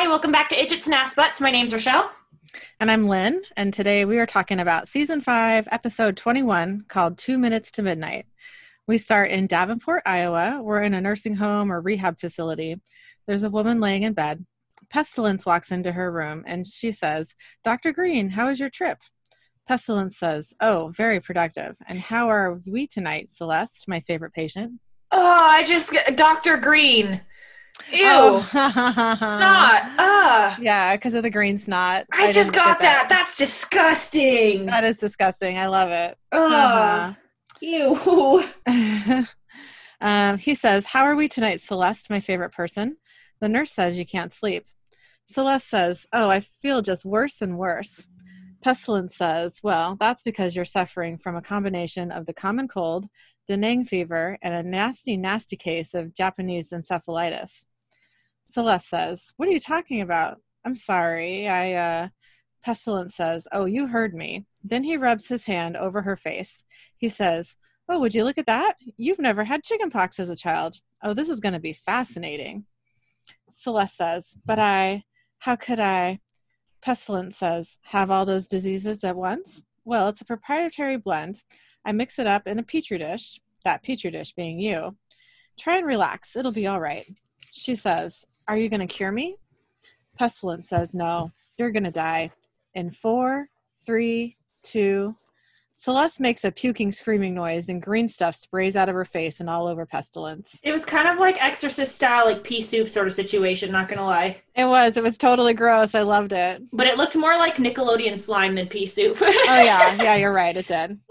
Hi, welcome back to Idgits and Ass Butts. My name's Rochelle. And I'm Lynn, and today we are talking about season five, episode 21, called Two Minutes to Midnight. We start in Davenport, Iowa. We're in a nursing home or rehab facility. There's a woman laying in bed. Pestilence walks into her room and she says, Dr. Green, how was your trip? Pestilence says, Oh, very productive. And how are we tonight, Celeste, my favorite patient? Oh, I just Dr. Green. Ew. Oh. Snot. Ah. Yeah, because of the green snot. I, just got get that. That's disgusting. That is disgusting. I love it. Ah. Ew. um, he says, How are we tonight, Celeste, my favorite person? The nurse says you can't sleep. Celeste says, Oh, I feel just worse and worse. Pestilence says, Well, that's because you're suffering from a combination of the common cold, dengue fever, and a nasty, nasty case of Japanese encephalitis. Celeste says, What are you talking about? I'm sorry. I, uh, Pestilence says, Oh, you heard me. Then he rubs his hand over her face. He says, Oh, would you look at that? You've never had chickenpox as a child. Oh, this is going to be fascinating. Celeste says, But I, how could I? Pestilence says, Have all those diseases at once? Well, it's a proprietary blend. I mix it up in a petri dish, that petri dish being you. Try and relax. It'll be all right. She says, Are you going to cure me? Pestilence says, No, you're going to die. In four, three, two. Celeste makes a puking, screaming noise, and green stuff sprays out of her face and all over Pestilence. It was kind of like Exorcist style, like pea soup sort of situation, not gonna lie. It was. It was totally gross. I loved it. But it looked more like Nickelodeon slime than pea soup. Oh, yeah. Yeah, you're right. It did.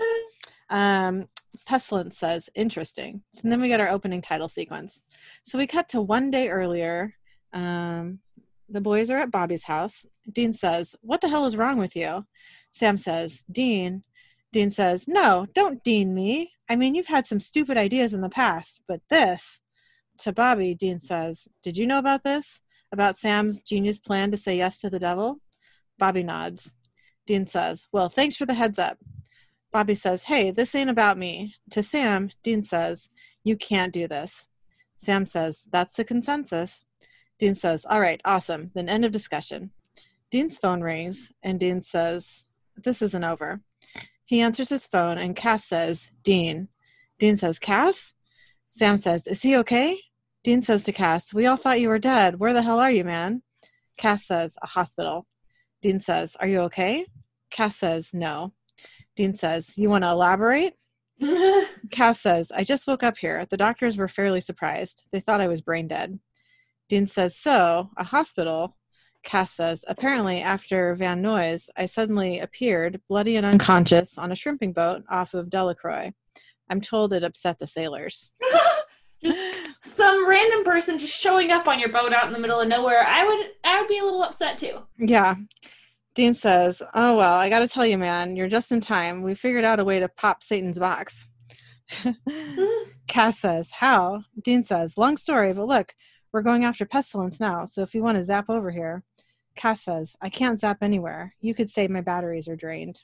Um, Pestilence says, interesting. So then we get our opening title sequence. So we cut to one day earlier. Um, the boys are at Bobby's house. Dean says, What the hell is wrong with you? Sam says, Dean. Dean says, No, don't Dean me. I mean, you've had some stupid ideas in the past, but this. To Bobby, Dean says, Did you know about this? About Sam's genius plan to say yes to the devil? Bobby nods. Dean says, Well, thanks for the heads up. Bobby says, Hey, this ain't about me. To Sam, Dean says, You can't do this. Sam says, That's the consensus. Dean says, All right, awesome. Then end of discussion. Dean's phone rings, and Dean says, This isn't over. He answers his phone, and Cass says, Dean. Dean says, Cass? Sam says, Is he okay? Dean says to Cass, We all thought you were dead. Where the hell are you, man? Cass says, A hospital. Dean says, Are you okay? Cass says, No. Dean says, You want to elaborate? Cass says, I just woke up here. The doctors were fairly surprised. They thought I was brain dead. Dean says, So, a hospital? Cass says, Apparently, after Van Nuys, I suddenly appeared, bloody and unconscious, on a shrimping boat off of Delacroix. I'm told it upset the sailors. just some random person just showing up on your boat out in the middle of nowhere. I would I would be a little upset too. Yeah. Dean says, Oh, well, I got to tell you, man, you're just in time. We figured out a way to pop Satan's box. Cass says, How? Dean says, Long story, but look, we're going after pestilence now, so if you want to zap over here. Cass says, I can't zap anywhere. You could say my batteries are drained.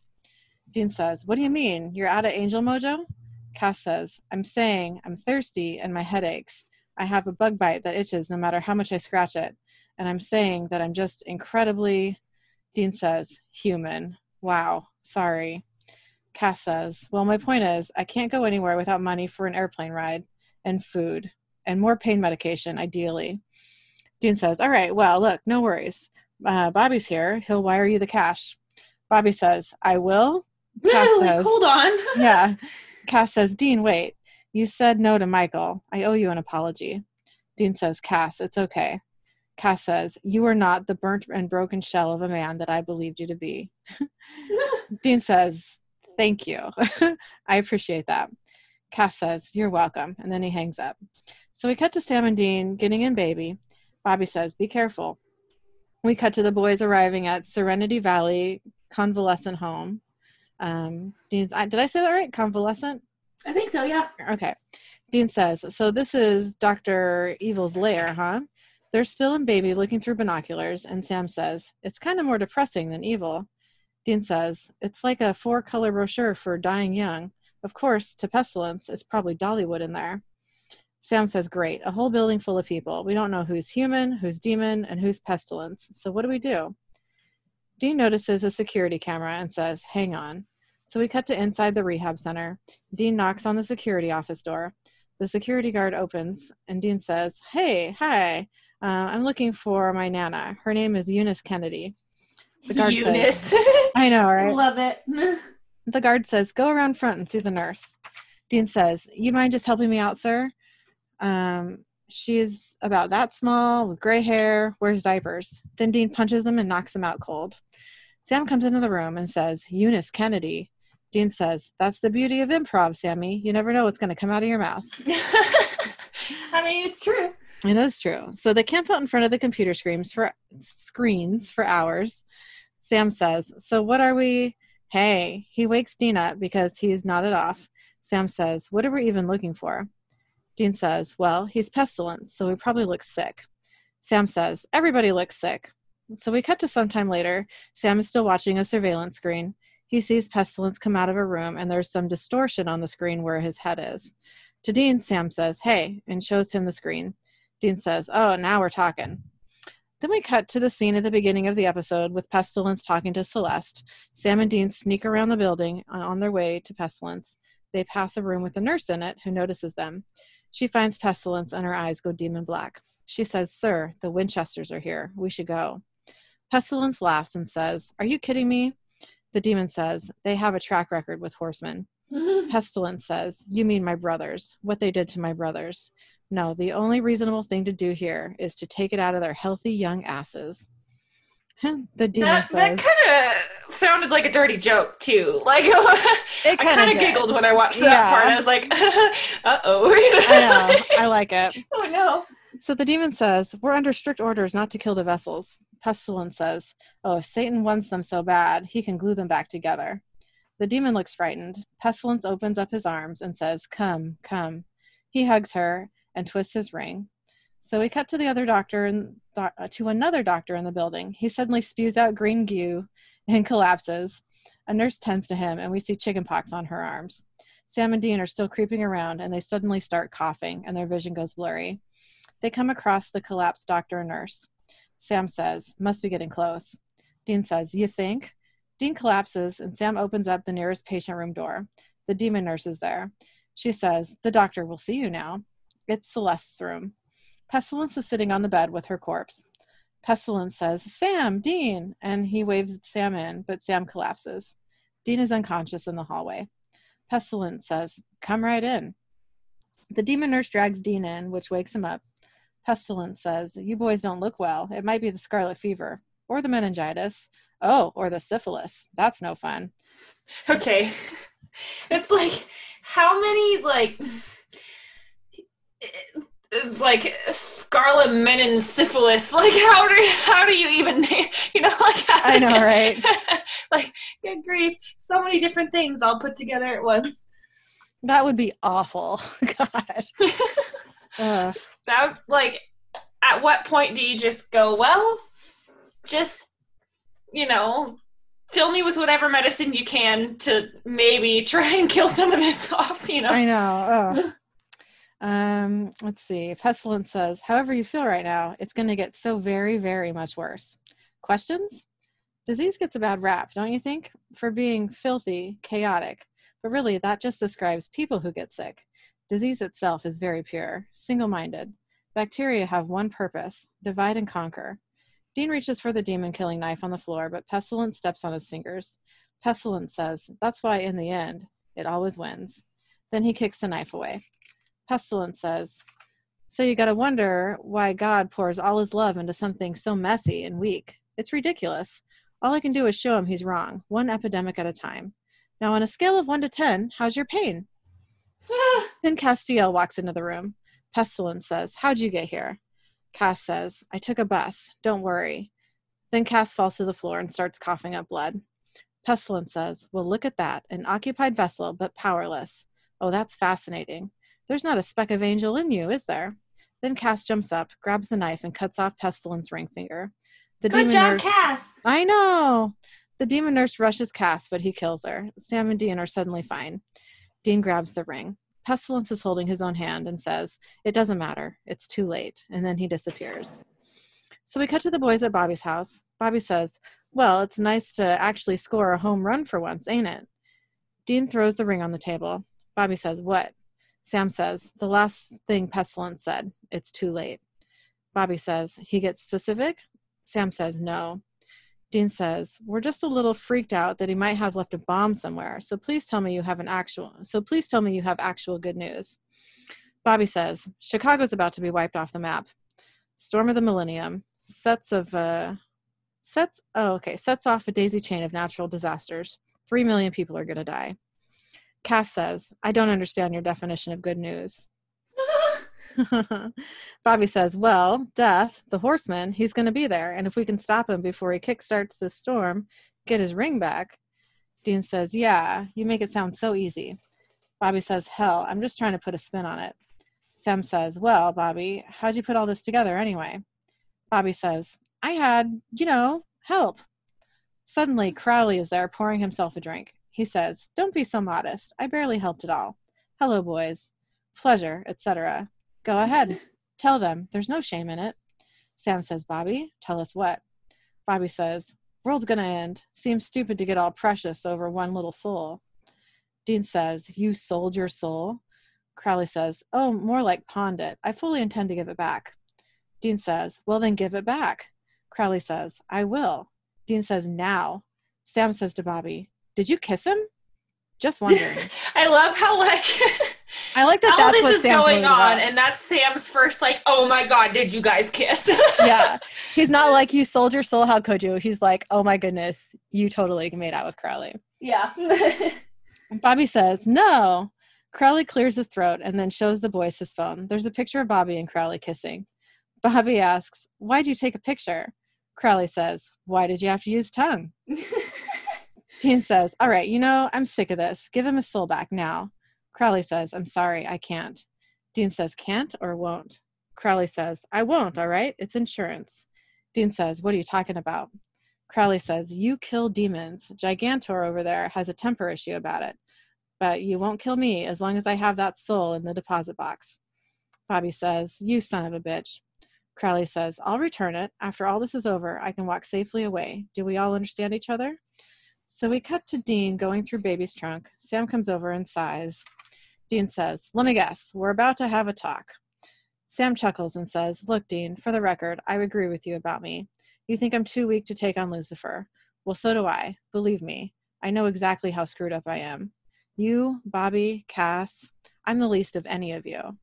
Dean says, What do you mean? You're out of angel mojo? Cass says, I'm saying I'm thirsty and my head aches. I have a bug bite that itches no matter how much I scratch it. And I'm saying that I'm just incredibly, Dean says, human. Wow, sorry. Cass says, Well, my point is, I can't go anywhere without money for an airplane ride and food and more pain medication, ideally. Dean says, All right, well, look, no worries. Uh, Bobby's here. He'll wire you the cash. Bobby says, I will. Cass No, says, hold on. yeah. Cass says, Dean, wait. You said no to Michael. I owe you an apology. Dean says, Cass, it's okay. Cass says, You are not the burnt and broken shell of a man that I believed you to be. Dean says, Thank you. I appreciate that. Cass says, You're welcome. And then he hangs up. So we cut to Sam and Dean getting in baby. Bobby says, Be careful. We cut to the boys arriving at Serenity Valley Convalescent Home. Um, Dean's, I, did I say that right? Convalescent? I think so, yeah. Okay. Dean says, So this is Dr. Evil's lair, huh? They're still in baby looking through binoculars, and Sam says, It's kind of more depressing than evil. Dean says, It's like a four color brochure for dying young. Of course, to pestilence, it's probably Dollywood in there. Sam says, Great, a whole building full of people. We don't know who's human, who's demon, and who's pestilence. So what do we do? Dean notices a security camera and says, Hang on. So we cut to inside the rehab center. Dean knocks on the security office door. The security guard opens, and Dean says, Hey, hi, uh, I'm looking for my Nana. Her name is Eunice Kennedy. The guard Eunice. Says, I know, right? Love it. the guard says, Go around front and see the nurse. Dean says, You mind just helping me out, sir? Um, she's about that small with gray hair, wears diapers. Then Dean punches him and knocks him out cold. Sam comes into the room and says, Eunice Kennedy. Dean says, That's the beauty of improv, Sammy. You never know what's going to come out of your mouth. I mean, it's true. It is true. So they camp out in front of the computer screens for screens for hours. Sam says, "So what are we? Hey!" He wakes Dean up because he's nodded off. Sam says, "What are we even looking for?" Dean says, Well, he's pestilence, so he probably looks sick. Sam says, Everybody looks sick. So we cut to some time later. Sam is still watching a surveillance screen. He sees Pestilence come out of a room, and there's some distortion on the screen where his head is. To Dean, Sam says, Hey, and shows him the screen. Dean says, Oh, now we're talking. Then we cut to the scene at the beginning of the episode with Pestilence talking to Celeste. Sam and Dean sneak around the building uh, on their way to Pestilence. They pass a room with a nurse in it who notices them. She finds Pestilence and her eyes go demon black. She says, Sir, the Winchesters are here. We should go. Pestilence laughs and says, Are you kidding me? The demon says, They have a track record with horsemen. Pestilence says, You mean my brothers, what they did to my brothers. No, the only reasonable thing to do here is to take it out of their healthy young asses. the demon that, says, that kind of sounded like a dirty joke too. Like I kind of giggled when I watched that yeah. part. I was like, "Uh oh." I know. I like it. Oh no. So the demon says, "We're under strict orders not to kill the vessels." Pestilence says, "Oh, if Satan wants them so bad, he can glue them back together." The demon looks frightened. Pestilence opens up his arms and says, "Come, come." He hugs her and twists his ring. So we cut to the other doctor and th- uh, to another doctor in the building. He suddenly spews out green goo and collapses. A nurse tends to him, and we see chickenpox on her arms. Sam and Dean are still creeping around, and they suddenly start coughing, and their vision goes blurry. They come across the collapsed doctor and nurse. Sam says, Must be getting close. Dean says, You think? Dean collapses, and Sam opens up the nearest patient room door. The demon nurse is there. She says, The doctor will see you now. It's Celeste's room. Pestilence is sitting on the bed with her corpse. Pestilence says, Sam, Dean, and he waves Sam in, but Sam collapses. Dean is unconscious in the hallway. Pestilence says, Come right in. The demon nurse drags Dean in, which wakes him up. Pestilence says, You boys don't look well. It might be the scarlet fever, or the meningitis. Oh, or the syphilis. That's no fun. Okay. It's like, how many, like, it's like scarlet menin syphilis. Like how do how do you even you know like i know right? Like good grief. So many different things all put together at once. That would be awful. God. Uh. that like at what point do you just go well just you know fill me with whatever medicine you can to maybe try and kill some of this off you know? I know um, let's see. Pestilence says, however you feel right now, it's going to get so very, very much worse. Questions? Disease gets a bad rap, don't you think? For being filthy, chaotic. But really, that just describes people who get sick. Disease itself is very pure, single minded. Bacteria have one purpose divide and conquer. Dean reaches for the demon killing knife on the floor, but Pestilence steps on his fingers. Pestilence says, That's why, in the end, it always wins. Then he kicks the knife away. Pestilence says, So you got to wonder why God pours all his love into something so messy and weak. It's ridiculous. All I can do is show him he's wrong, one epidemic at a time. Now, on a scale of 1 to 10, how's your pain? then Castiel walks into the room. Pestilence says, How'd you get here? Cass says, I took a bus. Don't worry. Then Cass falls to the floor and starts coughing up blood. Pestilence says, Well, look at that. An occupied vessel, but powerless. Oh, that's fascinating. There's not a speck of angel in you, is there? Then Cass jumps up, grabs the knife, and cuts off Pestilence ring finger. The Good job, nurse, Cass. I know. The demon nurse rushes Cass, but he kills her. Sam and Dean are suddenly fine. Dean grabs the ring. Pestilence is holding his own hand and says, It doesn't matter. It's too late. And then he disappears. So we cut to the boys at Bobby's house. Bobby says, Well, it's nice to actually score a home run for once, ain't it? Dean throws the ring on the table. Bobby says, What? Sam says, The last thing Pestilence said. It's too late. Bobby says, He gets specific? Sam says, No. Dean says, We're just a little freaked out that he might have left a bomb somewhere. So please tell me you have an actual so please tell me you have actual good news. Bobby says, Chicago's about to be wiped off the map. Storm of the Millennium. Sets of uh sets oh okay, sets off a daisy chain of natural disasters. Three million people are gonna die. Cass says, I don't understand your definition of good news. Bobby says, Well, Death, the horseman, he's going to be there. And if we can stop him before he kickstarts this storm, get his ring back. Dean says, Yeah, you make it sound so easy. Bobby says, Hell, I'm just trying to put a spin on it. Sam says, Well, Bobby, how'd you put all this together anyway? Bobby says, I had, you know, help. Suddenly, Crowley is there pouring himself a drink. He says, Don't be so modest. I barely helped at all. Hello, boys. Pleasure, etc. Go ahead. Tell them. There's no shame in it. Sam says, Bobby, tell us what. Bobby says, World's gonna end. Seems stupid to get all precious over one little soul. Dean says, You sold your soul? Crowley says, Oh, more like pawned it. I fully intend to give it back. Dean says, Well, then give it back. Crowley says, I will. Dean says, Now. Sam says to Bobby, Did you kiss him? Just wondering. I love how, like, I like that. All this is Sam's going on, about. and that's Sam's first like, "Oh my god, did you guys kiss?" yeah, he's not like you sold your soul. How could you? He's like, oh my goodness, you totally made out with Crowley. yeah. Bobby says no. Crowley clears his throat and then shows the boys his phone. There's a picture of Bobby and Crowley kissing. Bobby asks, "Why'd you take a picture?" Crowley says, "Why did you have to use tongue?" Dean says, All right, you know, I'm sick of this. Give him his soul back now. Crowley says, I'm sorry, I can't. Dean says, Can't or won't? Crowley says, I won't, all right? It's insurance. Dean says, What are you talking about? Crowley says, You kill demons. Gigantor over there has a temper issue about it. But you won't kill me as long as I have that soul in the deposit box. Bobby says, You son of a bitch. Crowley says, I'll return it. After all this is over, I can walk safely away. Do we all understand each other? So we cut to Dean going through baby's trunk. Sam comes over and sighs. Dean says, Let me guess, we're about to have a talk. Sam chuckles and says, Look, Dean, for the record, I agree with you about me. You think I'm too weak to take on Lucifer. Well, so do I. Believe me, I know exactly how screwed up I am. You, Bobby, Cass, I'm the least of any of you.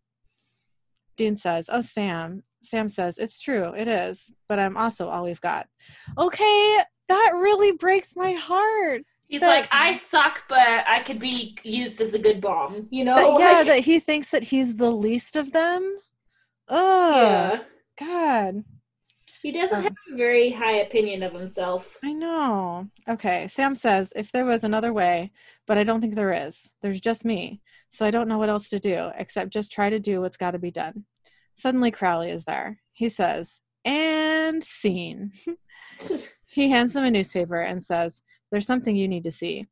Dean says, Oh, Sam. Sam says, It's true, it is, but I'm also all we've got. Okay, that really breaks my heart. He's That- like, "I suck, but I could be used as a good bomb." You know? That- yeah, Like- that he thinks that he's the least of them. Oh, yeah. God. He doesn't Um, have a very high opinion of himself. I know. Okay, Sam says, if there was another way, but I don't think there is. There's just me. So I don't know what else to do except just try to do what's got to be done. Suddenly, Crowley is there. He says, and scene. He hands them a newspaper and says, There's something you need to see.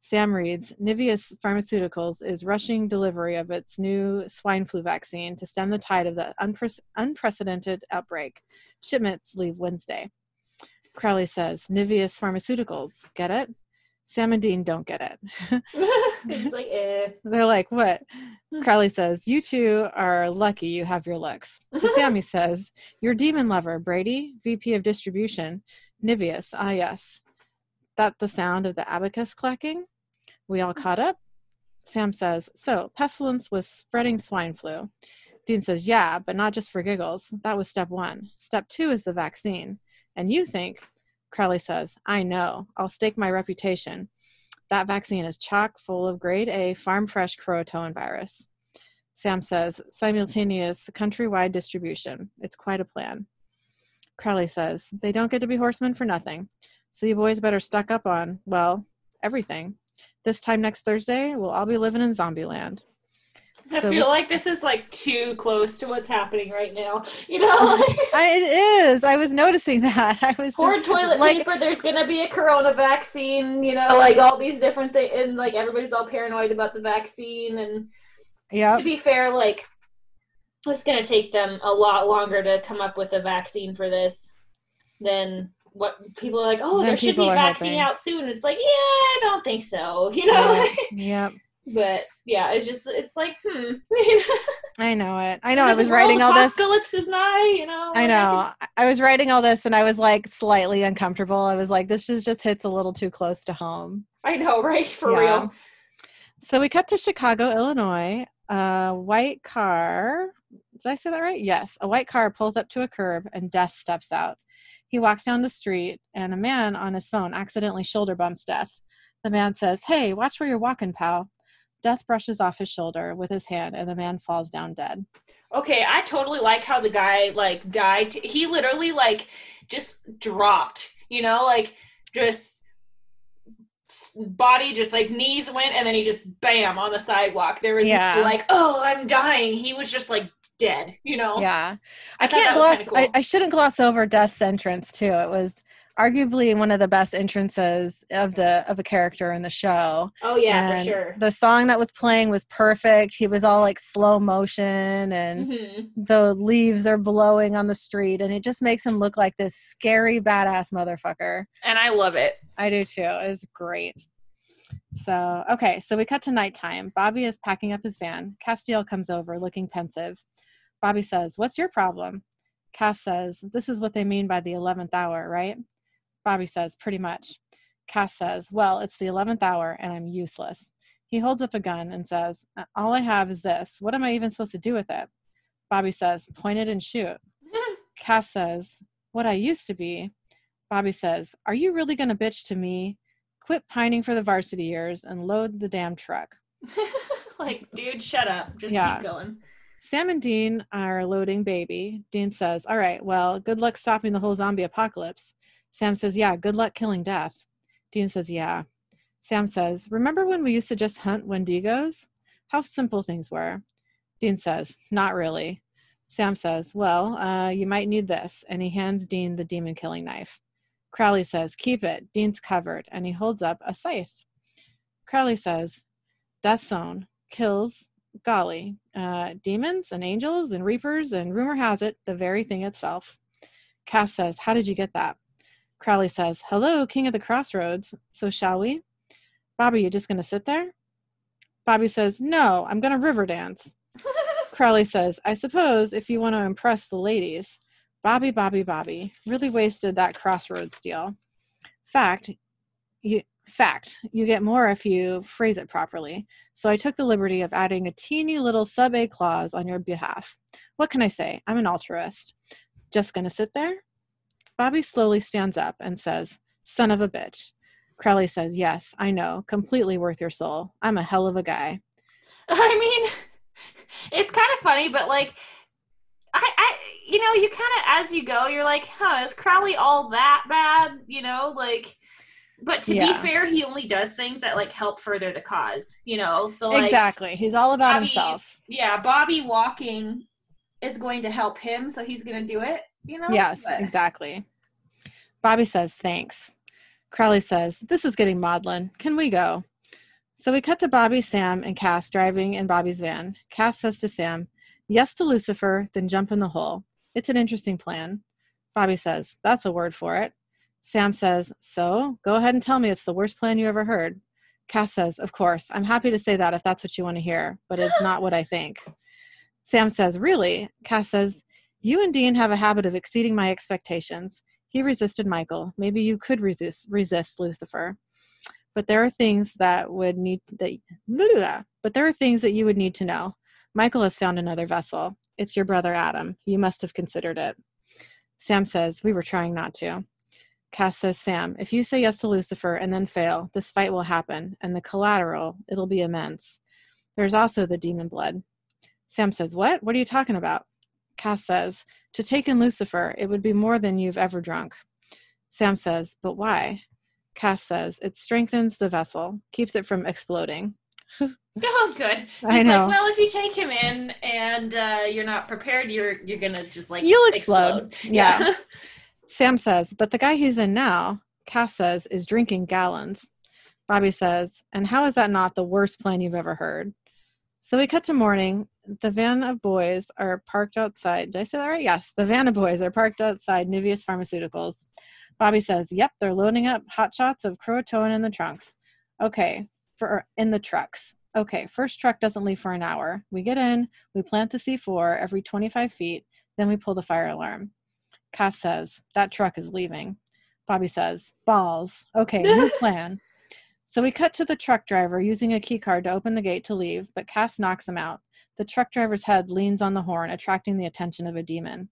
Sam reads Niveus Pharmaceuticals is rushing delivery of its new swine flu vaccine to stem the tide of the unpre- unprecedented outbreak. Shipments leave Wednesday. Crowley says, Niveus Pharmaceuticals, get it? Sam and Dean don't get it. He's like, eh. They're like, what? Crowley says, you two are lucky you have your looks. Sammy says, your demon lover, Brady, VP of distribution, Niveus, ah yes. That the sound of the abacus clacking? We all caught up? Sam says, so pestilence was spreading swine flu. Dean says, yeah, but not just for giggles. That was step one. Step two is the vaccine. And you think, Crowley says, I know. I'll stake my reputation. That vaccine is chock full of grade A farm fresh croatoan virus. Sam says, simultaneous countrywide distribution. It's quite a plan. Crowley says, they don't get to be horsemen for nothing. So you boys better stuck up on, well, everything. This time next Thursday, we'll all be living in zombie land. I So feel like this is like too close to what's happening right now. You know, I, it is. I was noticing that. I was pour just, toilet like, paper. There's gonna be a corona vaccine. You know, oh, like all these different things, and like everybody's all paranoid about the vaccine. And Yeah. To be fair, like it's going to take them a lot longer to come up with a vaccine for this than what people are like. Oh, Than there should be a vaccine hoping. out soon. It's like, yeah, I don't think so. You know. Yeah. but yeah, it's just it's like, hmm. I know it. I know. I was writing all this. Apocalypse is nigh. You know. I know. I was writing all this and I was like slightly uncomfortable. I was like, this just just hits a little too close to home. I know, right? For Yeah. real. So we cut to Chicago, Illinois. A white car. Did I say that right? Yes. A white car pulls up to a curb and Death steps out. He walks down the street and a man on his phone accidentally shoulder bumps Death. The man says, Hey, watch where you're walking, pal. Death brushes off his shoulder with his hand and the man falls down dead. Okay, I totally like how the guy like died. He literally like just dropped, you know, like just body just like knees went and then he just bam on the sidewalk. There was Yeah. like, oh, I'm dying. He was just like dead, you know. Yeah. I I can't gloss. kinda I. I shouldn't gloss over Death's entrance too. It was arguably one of the best entrances of the of a character in the show. Oh yeah, for sure. The song that was playing was perfect. He was all like slow motion, and Mhm. the leaves are blowing on the street, and it just makes him look like this scary badass motherfucker. And I love it. I do too. It was great. So, okay, so we cut to nighttime. Bobby is packing up his van. Castiel comes over looking pensive. Bobby says, What's your problem? Cass says, This is what they mean by the 11th hour, right? Bobby says, Pretty much. Cass says, Well, it's the 11th hour and I'm useless. He holds up a gun and says, "Uh, All I have is this. What am I even supposed to do with it? Bobby says, Point it and shoot. Cass says, What I used to be. Bobby says, Are you really going to bitch to me? Quit pining for the varsity years and load the damn truck. like, dude, shut up. Just Yeah. keep going. Sam and Dean are loading baby. Dean says, All right, well, good luck stopping the whole zombie apocalypse. Sam says, Yeah, good luck killing death. Dean says, Yeah. Sam says, Remember when we used to just hunt Wendigos? How simple things were. Dean says, Not really. Sam says, Well, uh, you might need this. And he hands Dean the demon killing knife. Crowley says, Keep it. Dean's covered. And he holds up a scythe. Crowley says, Death Zone kills, golly, uh, demons and angels and reapers, and rumor has it, the very thing itself. Cass says, How did you get that? Crowley says, Hello, King of the Crossroads. So shall we? Bobby, you just going to sit there? Bobby says, No, I'm going to river dance. Crowley says, I suppose if you want to impress the ladies. Bobby, Bobby, Bobby. Really wasted that crossroads deal. Fact, you fact, you get more if you phrase it properly. So I took the liberty of adding a teeny little sub A clause on your behalf. What can I say? I'm an altruist. Just gonna sit there? Bobby slowly stands up and says, Son of a bitch. Crowley says, Yes, I know. Completely worth your soul. I'm a hell of a guy. I mean, it's kind of funny, but like, I, I, you know, you kind of as you go, you're like, huh, is Crowley all that bad? You know, like, but to Yeah. be fair, he only does things that like help further the cause. You know, so like, exactly. He's all about Bobby- himself. yeah, Bobby walking is going to help him, so he's going to do it. You know, Yes, But- exactly. Bobby says, thanks. Crowley says, this is getting maudlin. Can we go? So we cut to Bobby, Sam, and Cass driving in Bobby's van. Cass says to Sam, yes to Lucifer, then jump in the hole. It's an interesting plan. Bobby says, that's a word for it. Sam says, so go ahead and tell me it's the worst plan you ever heard. Cass says, of course, I'm happy to say that if that's what you want to hear, but it's not what I think. Sam says, really? Cass says, you and Dean have a habit of exceeding my expectations. He resisted Michael. Maybe you could resist resist Lucifer. But there are things that would need that but there are things that you would need to know. Michael has found another vessel. It's your brother Adam. You must have considered it. Sam says, We were trying not to. Cass says, Sam, if you say yes to Lucifer and then fail, this fight will happen, and the collateral, it'll be immense. There's also the demon blood. Sam says, What? What are you talking about? Cass says, To take in Lucifer, it would be more than you've ever drunk. Sam says, But why? Cass says, It strengthens the vessel, keeps it from exploding. Oh, good. He's I know. Like, well, if you take him in and uh, you're not prepared, you're you're gonna just like You'll explode. Yeah. Yeah. Sam says, But the guy he's in now, Cass says, is drinking gallons. Bobby says, And how is that not the worst plan you've ever heard? So we cut to morning. The van of boys are parked outside. Did I say that right? Yes. The van of boys are parked outside Niveus Pharmaceuticals. Bobby says, Yep, they're loading up hot shots of Croatoan in the trunks. Okay, for in the trucks. Okay, first truck doesn't leave for an hour. We get in, we plant the C4 every 25 feet, then we pull the fire alarm. Cass says, That truck is leaving. Bobby says, Balls. Okay, new plan. So we cut to the truck driver using a key card to open the gate to leave, but Cass knocks him out. The truck driver's head leans on the horn, attracting the attention of a demon.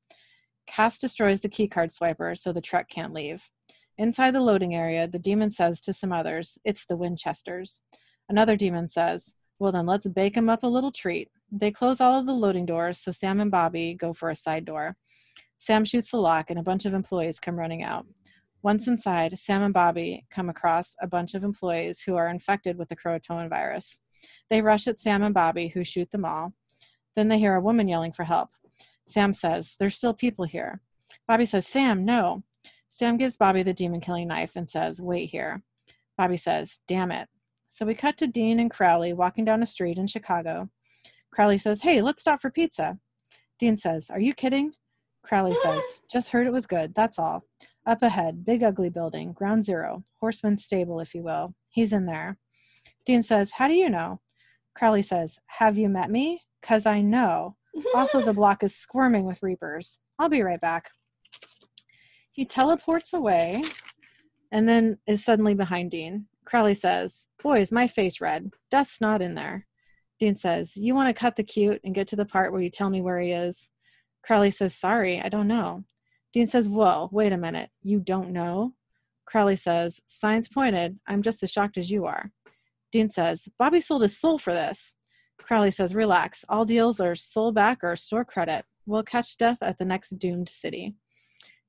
Cass destroys the keycard swiper so the truck can't leave. Inside the loading area, the demon says to some others, It's the Winchesters. Another demon says, Well, then let's bake 'em up a little treat. They close all of the loading doors, so Sam and Bobby go for a side door. Sam shoots the lock, and a bunch of employees come running out. Once inside, Sam and Bobby come across a bunch of employees who are infected with the Croatoan virus. They rush at Sam and Bobby, who shoot them all. Then they hear a woman yelling for help. Sam says, There's still people here. Bobby says, Sam, no. Sam gives Bobby the demon killing knife and says, Wait here. Bobby says, Damn it. So we cut to Dean and Crowley walking down a street in Chicago. Crowley says, Hey, let's stop for pizza. Dean says, Are you kidding? Crowley says, Just heard it was good, that's all. Up ahead, big ugly building, ground zero, horseman's stable, if you will. He's in there. Dean says, How do you know? Crowley says, Have you met me? Cause I know. Also, the block is squirming with reapers. I'll be right back. He teleports away and then is suddenly behind Dean. Crowley says, Boys, my face red. Death's not in there. Dean says, You want to cut the cute and get to the part where you tell me where he is? Crowley says, Sorry, I don't know. Dean says, Whoa, wait a minute. You don't know? Crowley says, Signs pointed. I'm just as shocked as you are. Dean says, Bobby sold his soul for this. Crowley says, Relax. All deals are soul back or store credit. We'll catch death at the next doomed city.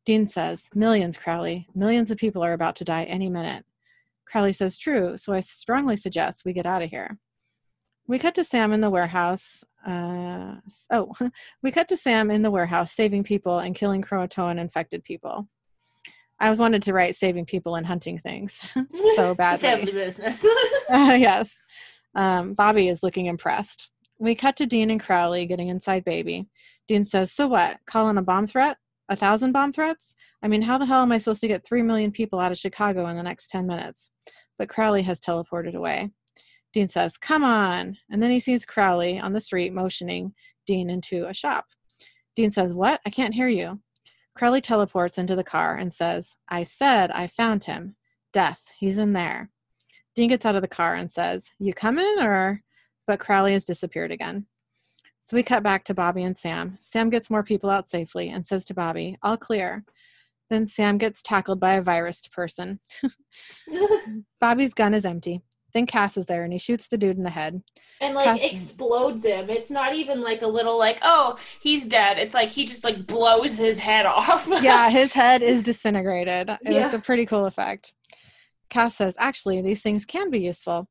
Dean says, Millions, Crowley. Millions of people are about to die any minute. Crowley says, True, so I strongly suggest we get out of here. We cut to Sam in the warehouse. Uh, oh, we cut to Sam in the warehouse saving people and killing Croatoan infected people. I was wanted to write saving people and hunting things so badly. Family business. uh, yes. Um, Bobby is looking impressed. We cut to Dean and Crowley getting inside Baby. Dean says, So what? Call in a bomb threat? A thousand bomb threats? I mean, how the hell am I supposed to get three million people out of Chicago in the next 10 minutes? But Crowley has teleported away. Dean says, Come on. And then he sees Crowley on the street motioning Dean into a shop. Dean says, What? I can't hear you. Crowley teleports into the car and says, I said I found him. Death. He's in there. Dean gets out of the car and says, You coming or? But Crowley has disappeared again. So we cut back to Bobby and Sam. Sam gets more people out safely and says to Bobby, All clear. Then Sam gets tackled by a virus person. Bobby's gun is empty. Then Cass is there and he shoots the dude in the head. And like Cass- explodes him. It's not even like a little like, oh, he's dead. It's like he just like blows his head off. yeah, his head is disintegrated. It yeah. was a pretty cool effect. Cass says, actually, these things can be useful.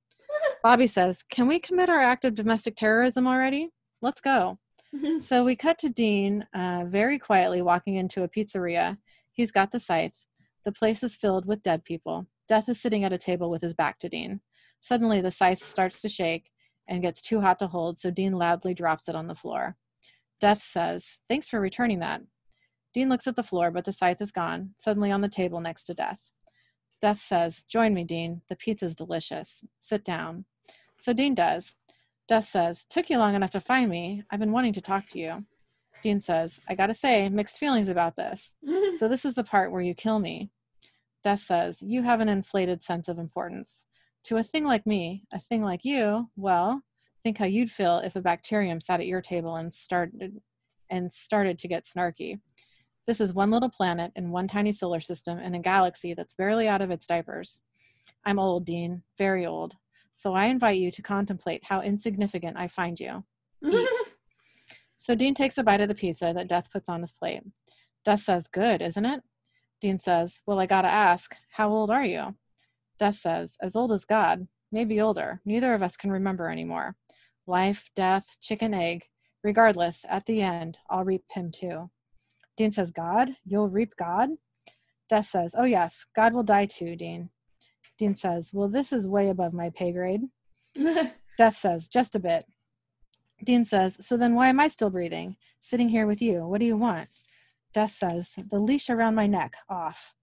Bobby says, can we commit our act of domestic terrorism already? Let's go. so we cut to Dean uh, very quietly walking into a pizzeria. He's got the scythe. The place is filled with dead people. Death is sitting at a table with his back to Dean. Suddenly, the scythe starts to shake and gets too hot to hold, so Dean loudly drops it on the floor. Death says, Thanks for returning that. Dean looks at the floor, but the scythe is gone, suddenly on the table next to Death. Death says, Join me, Dean. The pizza's delicious. Sit down. So Dean does. Death says, Took you long enough to find me. I've been wanting to talk to you. Dean says, I gotta say, mixed feelings about this. so this is the part where you kill me. Death says, You have an inflated sense of importance. To a thing like me, a thing like you, well, think how you'd feel if a bacterium sat at your table and started and started to get snarky. This is one little planet in one tiny solar system in a galaxy that's barely out of its diapers. I'm old, Dean, very old. So I invite you to contemplate how insignificant I find you. So Dean takes a bite of the pizza that Death puts on his plate. Death says, Good, isn't it? Dean says, Well, I gotta ask, how old are you? Death says, as old as God, maybe older. Neither of us can remember anymore. Life, death, chicken, egg. Regardless, at the end, I'll reap him too. Dean says, God? You'll reap God? Death says, Oh, yes, God will die too, Dean. Dean says, Well, this is way above my pay grade. Death says, Just a bit. Dean says, So then why am I still breathing? Sitting here with you. What do you want? Death says, The leash around my neck, off.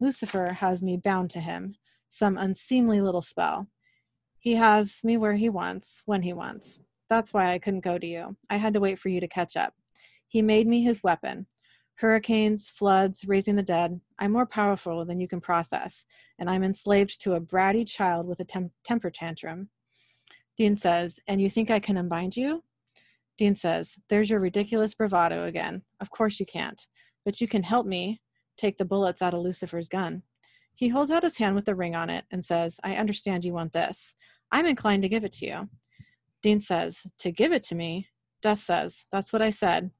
Lucifer has me bound to him, some unseemly little spell. He has me where he wants, when he wants. That's why I couldn't go to you. I had to wait for you to catch up. He made me his weapon. Hurricanes, floods, raising the dead. I'm more powerful than you can process, and I'm enslaved to a bratty child with a tem- temper tantrum. Dean says, And you think I can unbind you? Dean says, There's your ridiculous bravado again. Of course you can't, but you can help me take the bullets out of Lucifer's gun. He holds out his hand with the ring on it and says, I understand you want this. I'm inclined to give it to you. Dean says, To give it to me? Death says, That's what I said.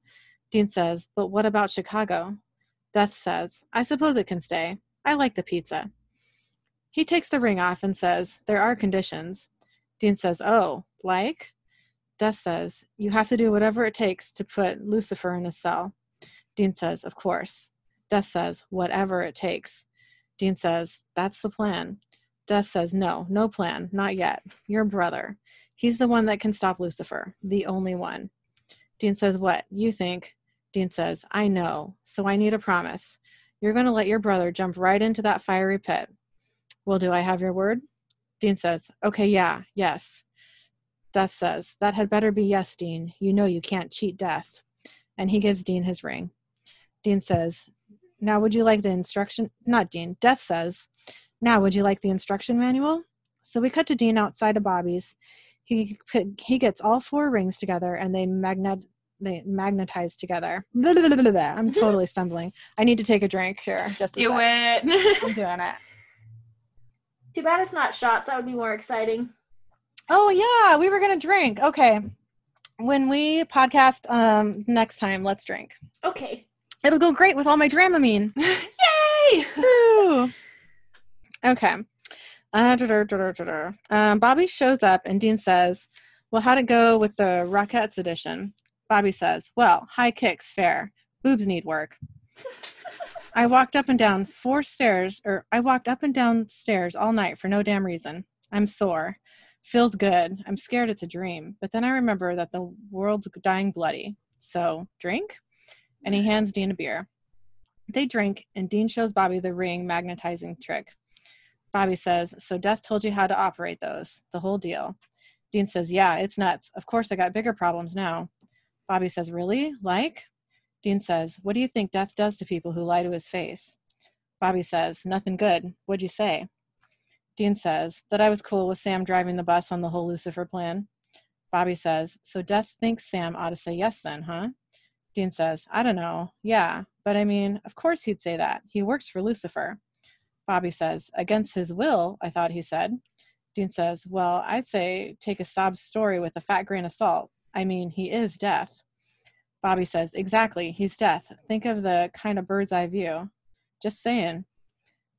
Dean says, But what about Chicago? Death says, I suppose it can stay. I like the pizza. He takes the ring off and says, There are conditions. Dean says, Oh, like? Death says, You have to do whatever it takes to put Lucifer in a cell. Dean says, Of course. Death says, Whatever it takes. Dean says, That's the plan. Death says, No, no plan, not yet. Your brother. He's the one that can stop Lucifer, the only one. Dean says, What? You think? Dean says, I know, so I need a promise. You're going to let your brother jump right into that fiery pit. Well, do I have your word? Dean says, Okay, yeah, yes. Death says, That had better be yes, Dean. You know you can't cheat death. And he gives Dean his ring. Dean says, Now would you like the instruction? Not Dean. Death says, Now would you like the instruction manual? So we cut to Dean outside of Bobby's. He he gets all four rings together and they magnet they magnetize together. Blah, blah, blah, I'm totally stumbling. I need to take a drink here. Just do it. I'm doing it. Too bad it's not shots. That would be more exciting. Oh yeah, we were gonna drink. Okay. When we podcast um next time, let's drink. Okay. It'll go great with all my Dramamine. Yay! okay. Uh, um, Bobby shows up and Dean says, Well, how'd it go with the Rockettes edition? Bobby says, Well, high kicks, fair. Boobs need work. I walked up and down four stairs, or I walked up and down stairs all night for no damn reason. I'm sore. Feels good. I'm scared it's a dream. But then I remember that the world's dying bloody. So, drink? And he hands Dean a beer. They drink, and Dean shows Bobby the ring magnetizing trick. Bobby says, So Death told you how to operate those, the whole deal. Dean says, Yeah, it's nuts. Of course, I got bigger problems now. Bobby says, Really? Like? Dean says, What do you think Death does to people who lie to his face? Bobby says, Nothing good. What'd you say? Dean says that I was cool with Sam driving the bus on the whole Lucifer plan. Bobby says, So Death thinks Sam ought to say yes then, huh? Dean says, I don't know. Yeah, but I mean, of course he'd say that. He works for Lucifer. Bobby says, Against his will, I thought he said. Dean says, Well, I'd say take a sob story with a fat grain of salt. I mean, he is death. Bobby says, Exactly, he's death. Think of the kind of bird's eye view. Just saying.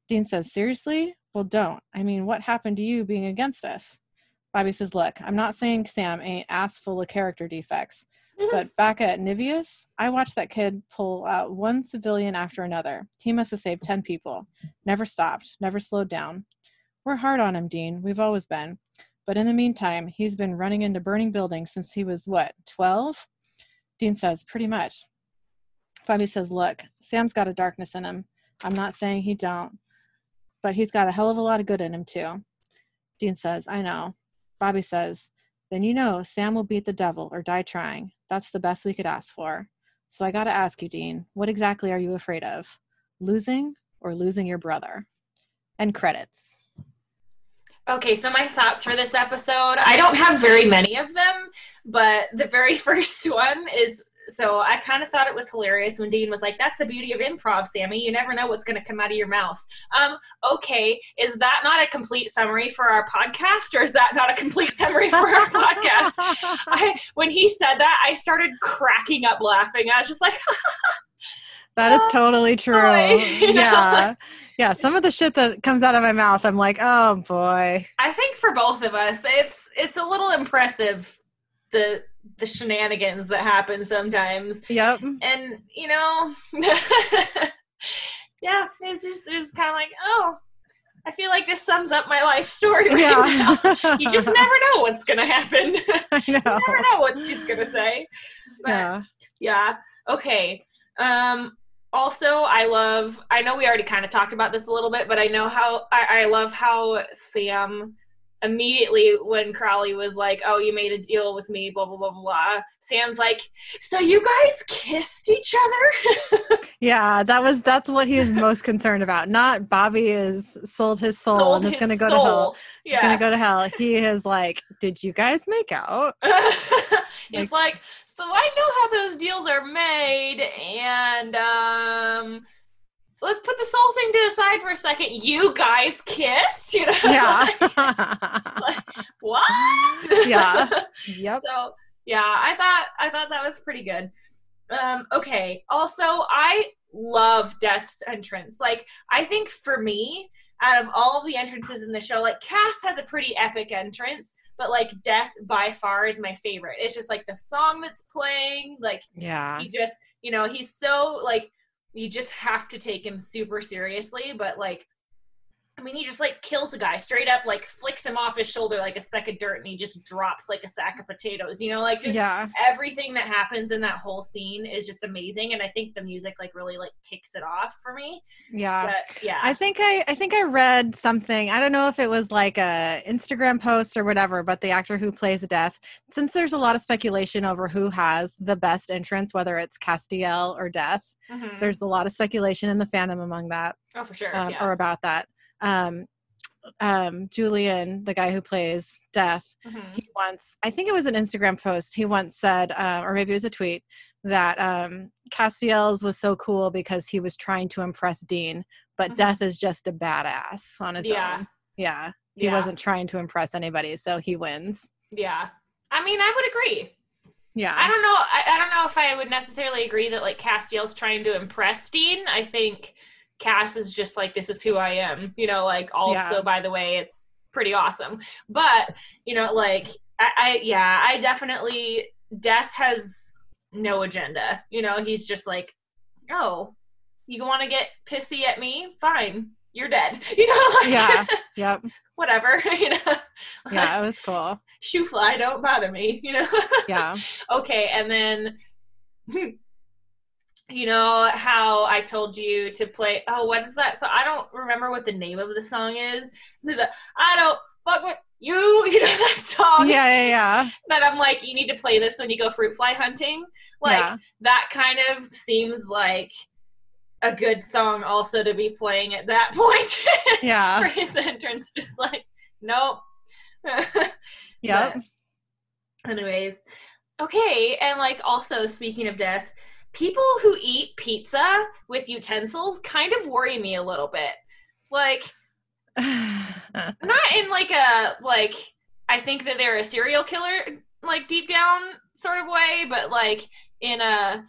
Dean says, Seriously? Well, don't. I mean, what happened to you being against this? Bobby says, Look, I'm not saying Sam ain't ass full of character defects, mm-hmm. but back at Niveus, I watched that kid pull out one civilian after another. He must have saved 10 people. Never stopped, never slowed down. We're hard on him, Dean. We've always been. But in the meantime, he's been running into burning buildings since he was, what, 12? Dean says, Pretty much. Bobby says, Look, Sam's got a darkness in him. I'm not saying he don't but he's got a hell of a lot of good in him too. Dean says, I know. Bobby says, then you know Sam will beat the devil or die trying. That's the best we could ask for. So I got to ask you, Dean, what exactly are you afraid of? Losing or losing your brother? And credits. Okay, so my thoughts for this episode. I don't have very many of them, but the very first one is so I kind of thought it was hilarious when Dean was like, "That's the beauty of improv, Sammy. You never know what's going to come out of your mouth." Um, okay, is that not a complete summary for our podcast, or is that not a complete summary for our podcast? I, when he said that, I started cracking up laughing. I was just like. That is totally true. Boy, yeah. Yeah. Some of the shit that comes out of my mouth, I'm like, oh boy. I think for both of us, it's it's a little impressive the the shenanigans that happen sometimes. Yep. And you know, yeah, it's just it's kind of like, oh, I feel like this sums up my life story right yeah. now. You just never know what's gonna happen. I know. you never know what she's gonna say. But, yeah. Yeah. Okay. Um also i love i know we already kind of talked about this a little bit but i know how i, I love how sam immediately when Crowley was like, "Oh, you made a deal with me," blah blah blah blah. Sam's like, "So you guys kissed each other?" yeah, that was that's what he is most concerned about. Not Bobby is sold his soul sold and is going to go soul. to hell. Yeah, going to go to hell. He is like, "Did you guys make out?" He's like, like, "So I know how those deals are made, and um." let's put this whole thing to the side for a second. You guys kissed, you know? Yeah. like, what? Yeah. Yep. So yeah, I thought I thought that was pretty good. Um, okay. Also, I love Death's entrance. Like, I think for me, out of all of the entrances in the show, like Cass has a pretty epic entrance, but like Death by far is my favorite. It's just like the song that's playing, like yeah, he just you know he's so like you just have to take him super seriously. But like, I mean, he just like kills a guy straight up, like flicks him off his shoulder like a speck of dirt, and he just drops like a sack of potatoes. You know, like just yeah. everything that happens in that whole scene is just amazing, and I think the music like really like kicks it off for me. Yeah, but, yeah. I think I I think I read something. I don't know if it was like a Instagram post or whatever, but the actor who plays Death, since there's a lot of speculation over who has the best entrance, whether it's Castiel or Death. Mm-hmm. There's a lot of speculation in the fandom among that. Oh, for sure. Um, yeah. Or about that um, um, Julian, the guy who plays Death, mm-hmm. he once, I think it was an Instagram post, he once said, uh, or maybe it was a tweet, that um, Castiel's was so cool because he was trying to impress Dean, but mm-hmm. Death is just a badass on his yeah. own. Yeah. He yeah. wasn't trying to impress anybody, so he wins. Yeah. I mean, I would agree. Yeah. I don't know. I, I don't know if I would necessarily agree that like Castiel's trying to impress Dean. I think Cass is just like, this is who I am, you know, like also, yeah. by the way, it's pretty awesome. But, you know, like, I, I, yeah, I definitely, Death has no agenda. You know, he's just like, oh, you want to get pissy at me? Fine. You're dead. You know, like, yeah. Yep. whatever. You know. yeah, it was cool. Shoo fly, don't bother me. You know. yeah. Okay, and then hmm, you know how I told you to play. Oh, what is that? So I don't remember what the name of the song is. I don't fuck with you. You know that song? Yeah, yeah, yeah. That I'm like, you need to play this when you go fruit fly hunting. Like yeah. that kind of seems like a good song also to be playing at that point. Yeah. For his entrance, just like, nope. yep. But anyways, okay, and like also speaking of death people who eat pizza with utensils kind of worry me a little bit. Like, not in like a like I think that they're a serial killer like deep down sort of way, but like in a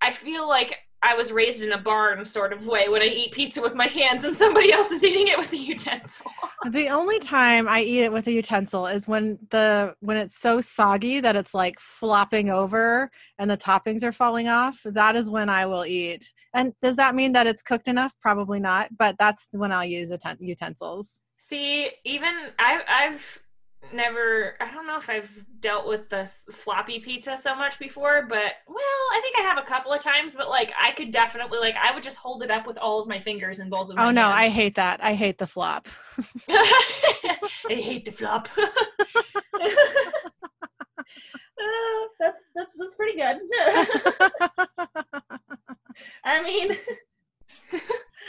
I feel like I was raised in a barn sort of way when I eat pizza with my hands and somebody else is eating it with a utensil. the only time I eat it with a utensil is when the when it's so soggy that it's like flopping over and the toppings are falling off. That is when I will eat. And does that mean that it's cooked enough? Probably not, but that's when I'll use utensils. See, even I've I've never i don't know if i've dealt with the floppy pizza so much before but well i think i have a couple of times but like i could definitely like i would just hold it up with all of my fingers in both of oh no hands. i hate that. I hate the flop. I hate the flop. Uh, that's, that's that's pretty good. I mean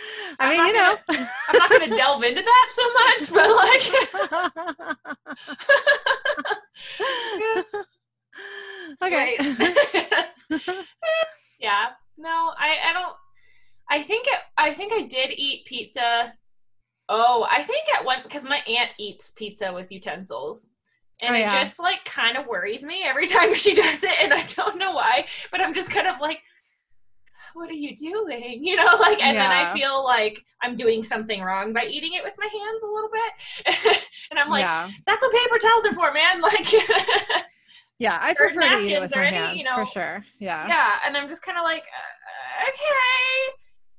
I mean, you know, gonna, I'm not going to delve into that so much, but like, okay, yeah, no, I, I don't. I think it, I think I did eat pizza. Oh, I think at one because my aunt eats pizza with utensils. And oh, yeah. it just like kind of worries me every time she does it, and I don't know why, but I'm just kind of like, what are you doing? You know, like, and yeah. then I feel like I'm doing something wrong by eating it with my hands a little bit. and I'm like, yeah. that's what paper towels are for, man. Like, yeah, I prefer to eat it with my any, hands you know, for sure. Yeah. Yeah. And I'm just kind of like, uh, okay.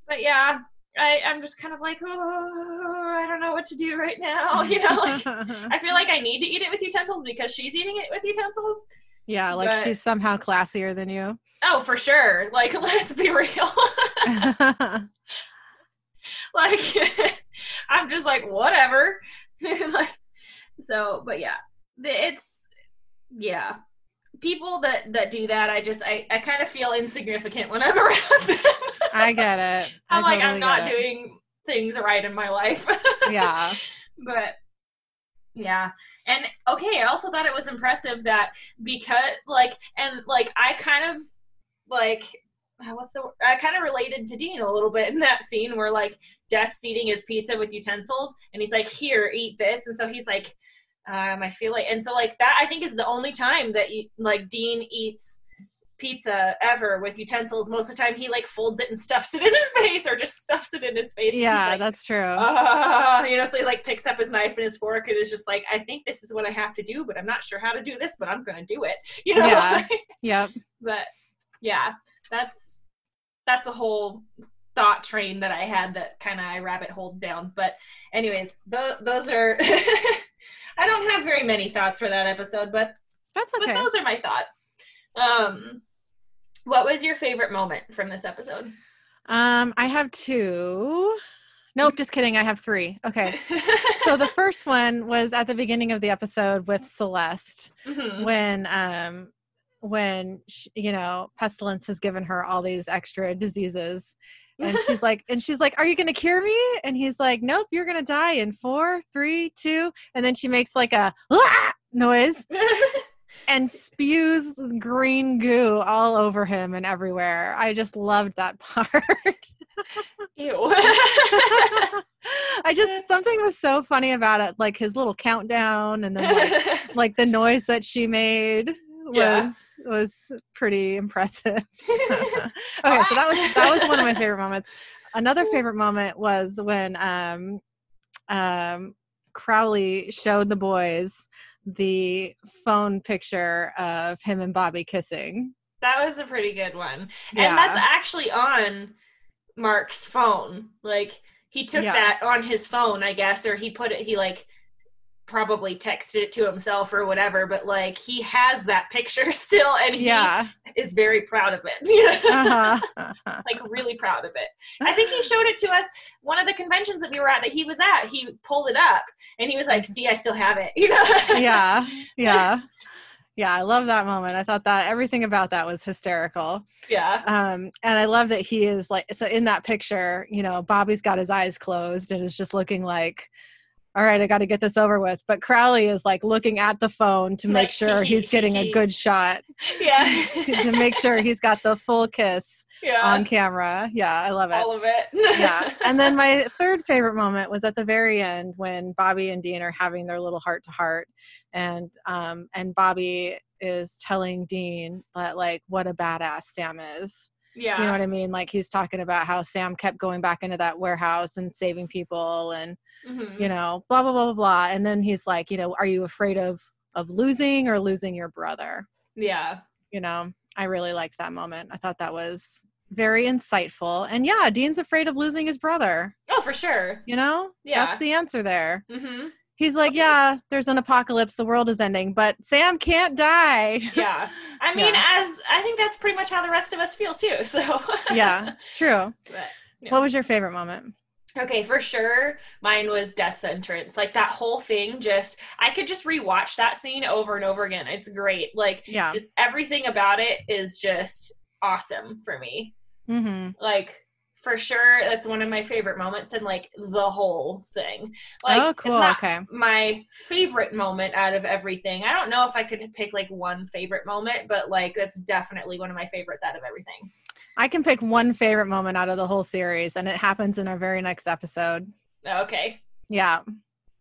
But yeah, I, I'm just kind of like, oh, I don't know what to do right now. You know, like, I feel like I need to eat it with utensils because she's eating it with utensils. yeah, like But- she's somehow classier than you. Oh, for sure. Like, let's be real. like, I'm just like, whatever. like, so, but yeah, it's, yeah. People that that do that, I just I, I kind of feel insignificant when I'm around them. I get it. I I'm like I'm not doing things right in my life. Yeah. but yeah and okay i also thought it was impressive that because like and like i kind of like uh, what's the word? i kind of related to dean a little bit in that scene where like death's eating his pizza with utensils and he's like here eat this and so he's like um i feel like and so like that i think is the only time that you, like dean eats pizza ever with utensils most of the time he like folds it and stuffs it in his face or just stuffs it in his face Yeah, like, that's true. uh, you know, so he like picks up his knife and his fork and is just like, I think this is what I have to do, but I'm not sure how to do this, but I'm gonna do it. You know? Yeah. yep. but yeah, that's that's a whole thought train that I had that kind of I rabbit holed down. But anyways, th- those are I don't have very many thoughts for that episode, but That's okay. but those are my thoughts. Um, what was your favorite moment from this episode? Um, I have two. Nope, just kidding. I have three. Okay. So the first one was at the beginning of the episode with Celeste Mhm. when um when sh you know pestilence has given her all these extra diseases and she's like and she's like are you gonna cure me and he's like nope you're gonna die in four three two and then she makes like a "Ah!" noise and spews green goo all over him and everywhere i just loved that part Ew. i just something was so funny about it like his little countdown and then like like the noise that she made Yeah. was pretty impressive. okay, so that was that was one of my favorite moments. Another favorite moment was when um um Crowley showed the boys the phone picture of him and Bobby kissing. That was a pretty good one. Yeah. And that's actually on Mark's phone. Like he took Yeah. that on his phone, I guess, or he put it he like probably texted it to himself or whatever, but like he has that picture still and he Yeah. is very proud of it. Uh-huh. like really proud of it. I think he showed it to us one of the conventions that we were at that he was at. He pulled it up and he was like, "See, I still have it." You know? yeah. Yeah. Yeah, I love that moment. I thought that everything about that was hysterical. yeah. um and i love that he is like so in that picture you know bobby's got his eyes closed and is just looking like all right i got to get this over with. But crowley is like looking at the phone to make Like, sure he's getting a good shot. Yeah. to make sure he's got the full kiss yeah. on camera. Yeah i love it. All of it. yeah. And then my third favorite moment was at the very end when bobby and dean are having their little heart to heart. And um and bobby is telling dean that like what a badass sam is yeah. you know what I mean? Like he's talking about how Sam kept going back into that warehouse and saving people and Mhm. you know, blah blah blah blah blah. And then he's like, you know, are you afraid of of losing or losing your brother? Yeah. You know, I really liked that moment. I thought that was very insightful. And yeah, Dean's afraid of losing his brother. Oh, for sure. You know? Yeah. That's the answer there. hmm He's like, yeah, there's an apocalypse, the world is ending, but Sam can't die. Yeah. I mean, Yeah. as I think that's pretty much how the rest of us feel too. So yeah, it's true. But, yeah. What was your favorite moment? Okay, for sure, mine was Death's entrance. Like that whole thing, just I could just rewatch that scene over and over again. It's great. Like Yeah. just everything about it is just awesome for me. Mm-hmm. Like for sure, that's one of my favorite moments in like the whole thing. Oh, like oh, cool. it's not okay. my favorite moment out of everything. I don't know if I could pick like one favorite moment, but like that's definitely one of my favorites out of everything. I can pick one favorite moment out of the whole series, and it happens in our very next episode. Okay. Yeah.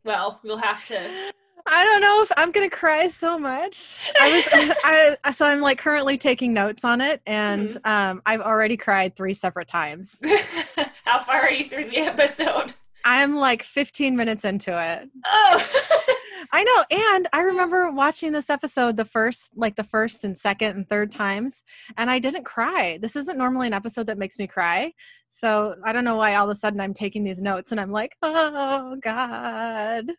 Well, you'll have to. I don't know if I'm gonna cry so much. I was, I, so I'm like currently taking notes on it, and Mm-hmm. um, I've already cried three separate times. How far are you through the episode? I'm like 15 minutes into it. Oh, I know. And I remember watching this episode the first, like the first and second and third times, and I didn't cry. This isn't normally an episode that makes me cry. So I don't know why all of a sudden I'm taking these notes and I'm like, oh God.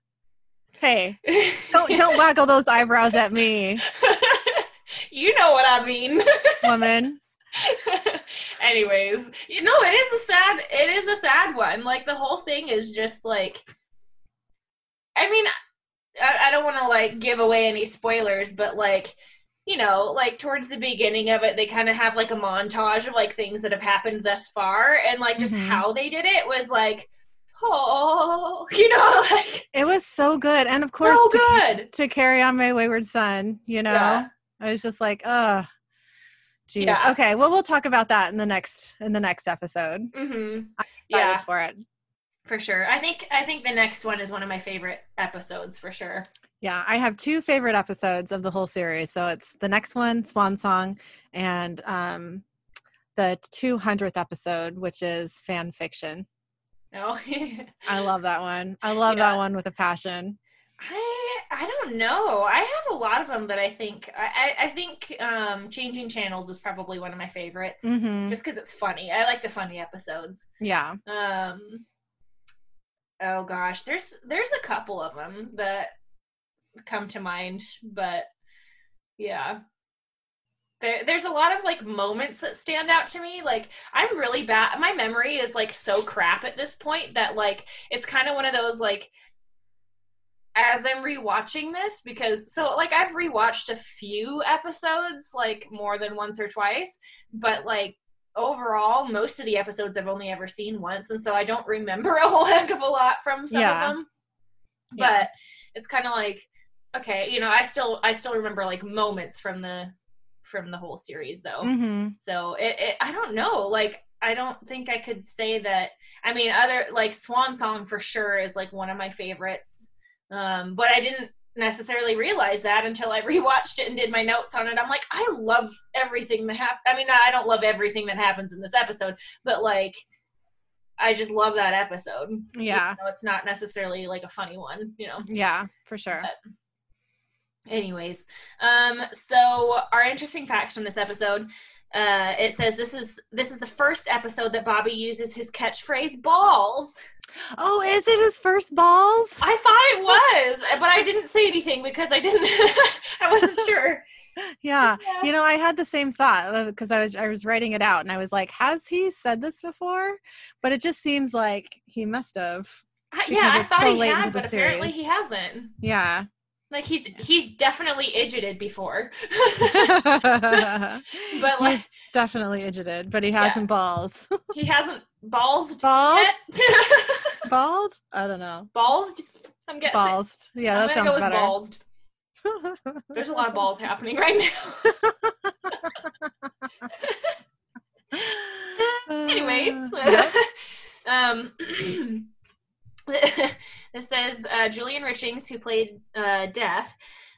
Hey, don't don't waggle those eyebrows at me. you know what I mean. Woman. Anyways, you know, it is a sad it is a sad one. Like the whole thing is just like I mean, I, I don't want to like give away any spoilers, but like, you know, like towards the beginning of it, they kind of have like a montage of like things that have happened thus far, and like just mm-hmm. how they did it was like, oh, you know, like it was so good, and of course, so good to, to carry on my wayward son. You know, yeah. I was just like, uh Jeez. Yeah. Okay. Well, we'll talk about that in the next in the next episode. Mm-hmm. yeah. For it for sure. I think I think the next one is one of my favorite episodes for sure. Yeah, I have two favorite episodes of the whole series. So it's the next one, Swan Song, and um, the 200th episode, which is fan fiction. Oh, I love that one. I love yeah. that one with a passion. I I don't know. I have a lot of them that I think I I think um, changing channels is probably one of my favorites, mm-hmm. just because it's funny. I like the funny episodes. Yeah. Um, oh gosh, there's there's a couple of them that come to mind, but yeah. There, there's a lot of like moments that stand out to me. Like I'm really bad. My memory is like so crap at this point that like it's kind of one of those like as I'm rewatching this because so like I've rewatched a few episodes like more than once or twice, but like overall, most of the episodes I've only ever seen once, and so I don't remember a whole heck of a lot from some yeah. of them. But yeah. it's kind of like, okay, you know, I still I still remember like moments from the from the whole series though. Mm-hmm. So it, it I don't know, like I don't think I could say that. I mean, other like Swan Song for sure is like one of my favorites. Um, but I didn't necessarily realize that until I rewatched it and did my notes on it. I'm like, I love everything that happened. I mean, I don't love everything that happens in this episode, but like, I just love that episode. Yeah. It's not necessarily like a funny one, you know? Yeah, for sure. But anyways, um, so our interesting facts from this episode. Uh, it says this is this is the first episode that Bobby uses his catchphrase "balls." Oh, is it his first balls? I thought it was, but I didn't say anything because I didn't. I wasn't sure. Yeah. yeah. you know, I had the same thought because uh, I was I was writing it out, and I was like, "Has he said this before?" But it just seems like he must have. yeah, I thought so he had, but apparently he hasn't. Yeah. Like he's he's definitely idioted before. but like he's definitely idioted, but he hasn't yeah. balls. he hasn't balls bald. bald? I don't know. Balls? I'm guessing. Balls. Yeah, I'm that sounds go better. Balls. There's a lot of balls happening right now. Anyways, um, this says uh, Julian Richings, who played uh, Death,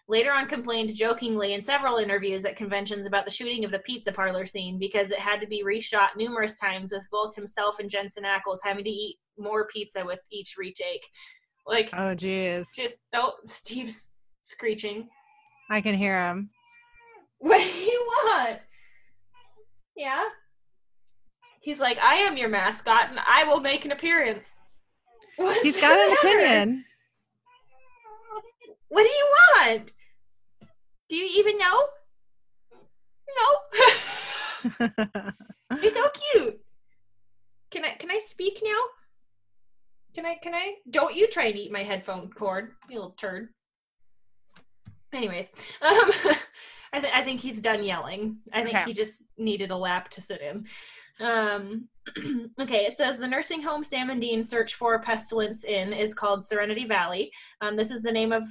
later on complained jokingly in several interviews at conventions about the shooting of the pizza parlor scene because it had to be reshot numerous times with both himself and Jensen Ackles having to eat more pizza with each retake. Like, oh, geez. Just, oh, Steve's screeching. I can hear him. What do you want? Yeah? He's like, I am your mascot and I will make an appearance. What's He's got an opinion. What do you want? Do you even know? No. He's so cute. Can I can I speak now? Can I can I don't you try and eat my headphone cord, you little turd. Anyways, um I, th- I think he's done yelling. I think okay. he just needed a lap to sit in. Um, okay, it says the nursing home Sam and Dean search for pestilence in is called Serenity Valley. Um, this is the name of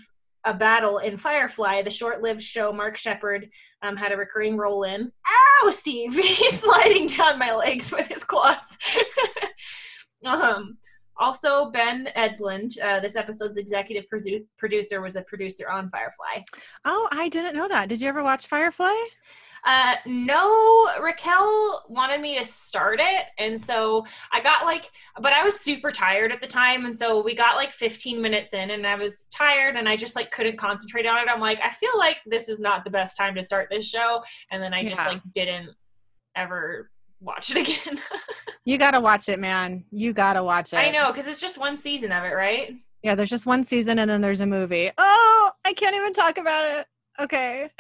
a battle in Firefly, the short-lived show Mark Sheppard um, had a recurring role in. Ow, Steve! He's sliding down my legs with his claws. um, also, Ben Edlund, uh, this episode's executive producer, was a producer on Firefly. Oh, I didn't know that. Did you ever watch Firefly? Uh, no, Raquel wanted me to start it, and so I got like, but I was super tired at the time, and so we got like 15 minutes in, and I was tired, and I just like couldn't concentrate on it. I'm like, I feel like this is not the best time to start this show, and then I just Yeah. like didn't ever watch it again. You gotta watch it, man. You gotta watch it. I know because it's just one season of it, right? Yeah, there's just one season and then there's a movie. Oh, I can't even talk about it. Okay.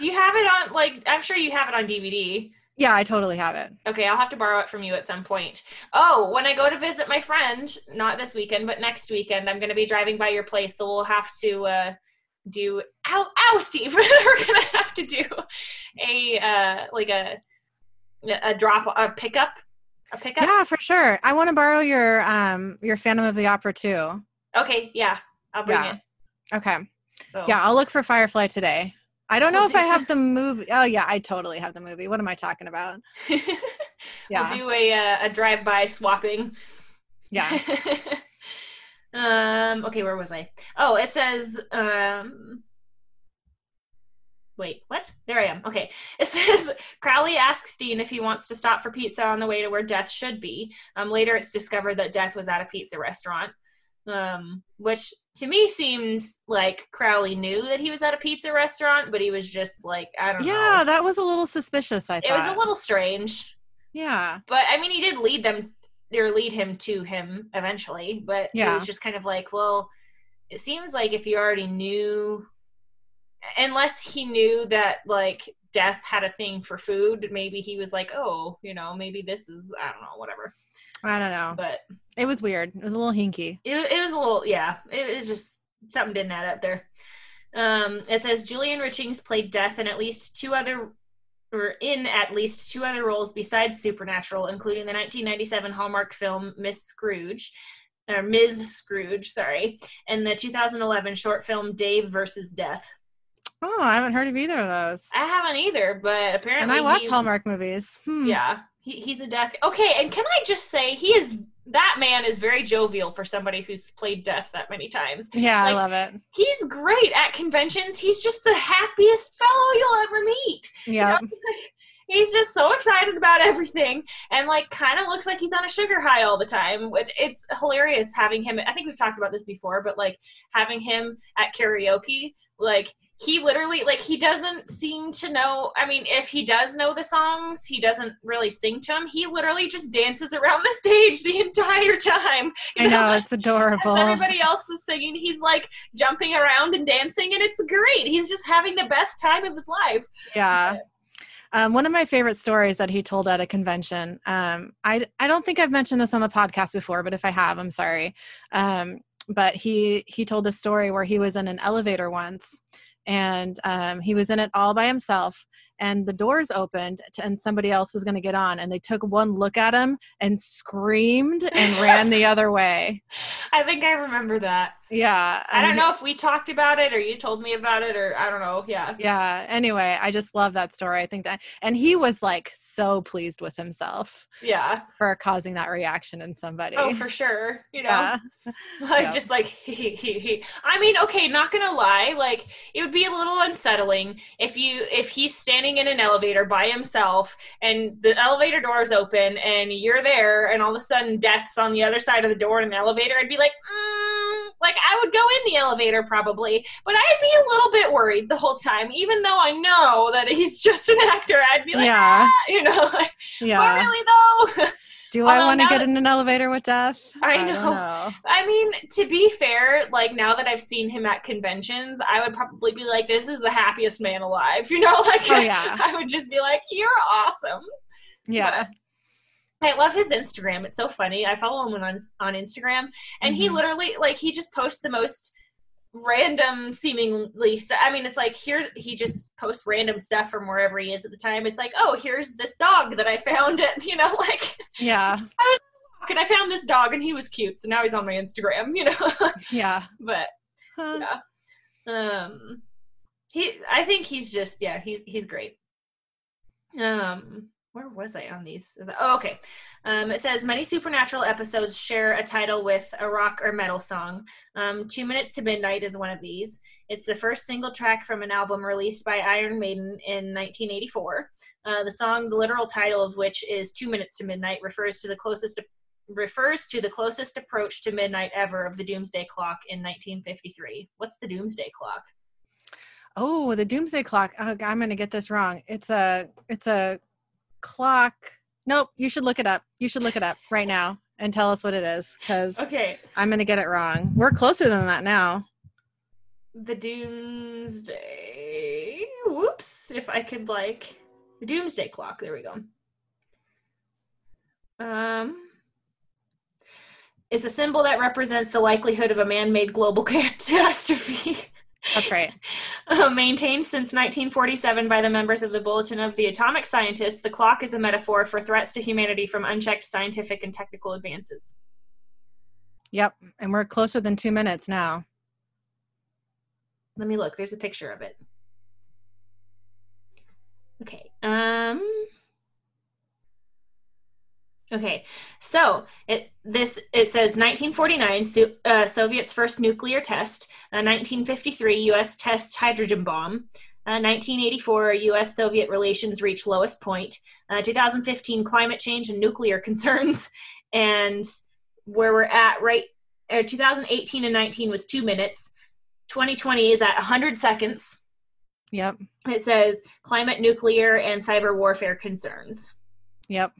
Do you have it on? Like, I'm sure you have it on DVD. Yeah, I totally have it. Okay, I'll have to borrow it from you at some point. Oh, when I go to visit my friend, not this weekend, but next weekend, I'm going to be driving by your place, so we'll have to uh, do. Ow, ow, Steve! We're going to have to do a uh, like a a drop a pickup a pickup. Yeah, for sure. I want to borrow your um your Phantom of the Opera too. Okay, yeah, I'll bring Yeah. Okay. So. Yeah, I'll look for Firefly today. I don't know We'll if I have the movie. Oh yeah, I totally have the movie. What am I talking about? Yeah. we'll do a uh, a drive by swapping. Yeah. um. Okay, where was I? Oh, it says. Um. Wait, what? There I am. Okay. It says Crowley asks Dean if he wants to stop for pizza on the way to where Death should be. Um, later, it's discovered that Death was at a pizza restaurant, um, which to me seems like Crowley knew that he was at a pizza restaurant, but he was just like, I don't Yeah, know. Yeah, that was a little suspicious, I think. It thought. was a little strange. Yeah. But I mean, he did lead them or lead him to him eventually. But it Yeah. was just kind of like, well, it seems like if you already knew, unless he knew that like death had a thing for food, maybe he was like, oh, you know, maybe this is I don't know, whatever. I don't know. But It was weird. It was a little hinky. it, it was a little, yeah, it was just something didn't add up there. Um, it says Julian Richings played Death in at least two other, or in at least two other roles besides Supernatural, including the 1997 Hallmark film Miss Scrooge, or Ms. Scrooge, sorry, and the 2011 short film Dave versus Death. Oh, I haven't heard of either of those. I haven't either, but apparently And I watch Hallmark movies. Hmm. Yeah, he, he's a death. Okay, and can I just say he is that man is very jovial for somebody who's played death that many times. Yeah, Like- I love it. He's great at conventions. He's just the happiest fellow you'll ever meet. You Yeah. know? He's just so excited about everything and like kind of looks like he's on a sugar high all the time. Which it's hilarious having him. I think we've talked about this before, but like having him at karaoke, like he literally like he doesn't seem to know. I mean, if he does know the songs, he doesn't really sing to them. He literally just dances around the stage the entire time. I You know, it's adorable. as everybody else is singing, he's like jumping around and dancing, and it's great. He's just having the best time of his life. Yeah. Um, one of my favorite stories that he told at a convention. Um, I I don't think I've mentioned this on the podcast before, but if I have, I'm sorry. Um, but he he told the story where he was in an elevator once, and um, he was in it all by himself, and the doors opened, to, and somebody else was going to get on, and they took one look at him and screamed and ran the other way. I think I remember that. Yeah, I don't know if we talked about it or you told me about it or I don't know. Yeah. Yeah. Anyway, I just love that story. I think that, and he was like so pleased with himself. Yeah. for causing that reaction in somebody. Oh, for sure. You know, yeah. like yeah. just like he, he, he. I mean, okay, not gonna lie, like it would be a little unsettling if you if he's standing in an elevator by himself and the elevator door is open and you're there and all of a sudden death's on the other side of the door in an elevator. I'd be like, mm, like I would go in the elevator probably, but I'd be a little bit worried the whole time, even though I know that he's just an actor. I'd be like, Yeah. ah, you know, like, but Yeah. really though. Do I want to get in an elevator with death? I don't know. know. I mean, to be fair, like now that I've seen him at conventions, I would probably be like, "This is the happiest man alive," you know. Like, Oh, yeah. I would just be like, "You're awesome." Yeah. I love his Instagram. It's so funny. I follow him on on Instagram, and he Mhm. literally like he just posts the most random seemingly st- i mean it's like here's he just posts random stuff from wherever he is at the time it's like oh here's this dog that i found it you know like Yeah. I was and i found this dog and he was cute so now he's on my instagram you know Yeah. but Huh. um he i think he's just yeah he's he's great um where was I on these? Oh, okay. Um, it says many supernatural episodes share a title with a rock or metal song. Um, Two Minutes to Midnight is one of these. It's the first single track from an album released by Iron Maiden in 1984. Uh, the song, the literal title of which is Two Minutes to Midnight, refers to the closest refers to the closest approach to midnight ever of the Doomsday Clock in 1953. What's the Doomsday Clock? Oh, the Doomsday Clock. Oh, I'm going to get this wrong. It's a it's a clock. Nope, you should look it up. You should look it up right now and tell us what it is because okay, I'm going to get it wrong. We're closer than that now. The Doomsday. Whoops! If I could like the Doomsday Clock. There we go. Um, it's a symbol that represents the likelihood of a man-made global catastrophe. That's right. Uh, maintained since 1947 by the members of the Bulletin of the Atomic Scientists, the clock is a metaphor for threats to humanity from unchecked scientific and technical advances. Yep, and we're closer than two minutes now. Let me look. There's a picture of it. Okay. Um. Okay, so it this it says 1949 so, uh, Soviet's first nuclear test, uh, 1953 U.S. test hydrogen bomb, uh, 1984 U.S. Soviet relations reach lowest point, uh, 2015 climate change and nuclear concerns, and where we're at right uh, 2018 and 19 was two minutes, 2020 is at 100 seconds. Yep. It says climate, nuclear, and cyber warfare concerns. Yep.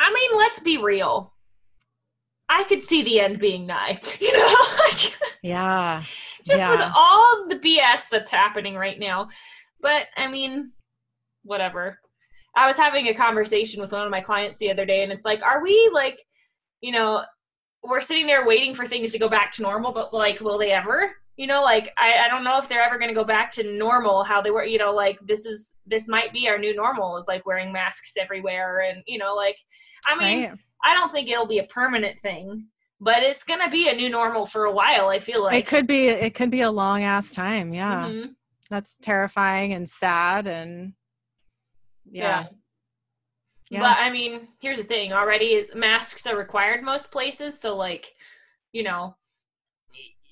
I mean, let's be real. I could see the end being nigh. You know, like yeah, just yeah. with all the BS that's happening right now. But I mean, whatever. I was having a conversation with one of my clients the other day, and it's like, are we like, you know, we're sitting there waiting for things to go back to normal, but like, will they ever? You know, like I, I don't know if they're ever going to go back to normal how they were. You know, like this is this might be our new normal is like wearing masks everywhere, and you know, like I mean, right. I don't think it'll be a permanent thing, but it's gonna be a new normal for a while. I feel like it could be. It could be a long ass time. Yeah, mm-hmm. that's terrifying and sad, and yeah. yeah. yeah. But I mean, here's the thing. Already, masks are required most places. So, like, you know,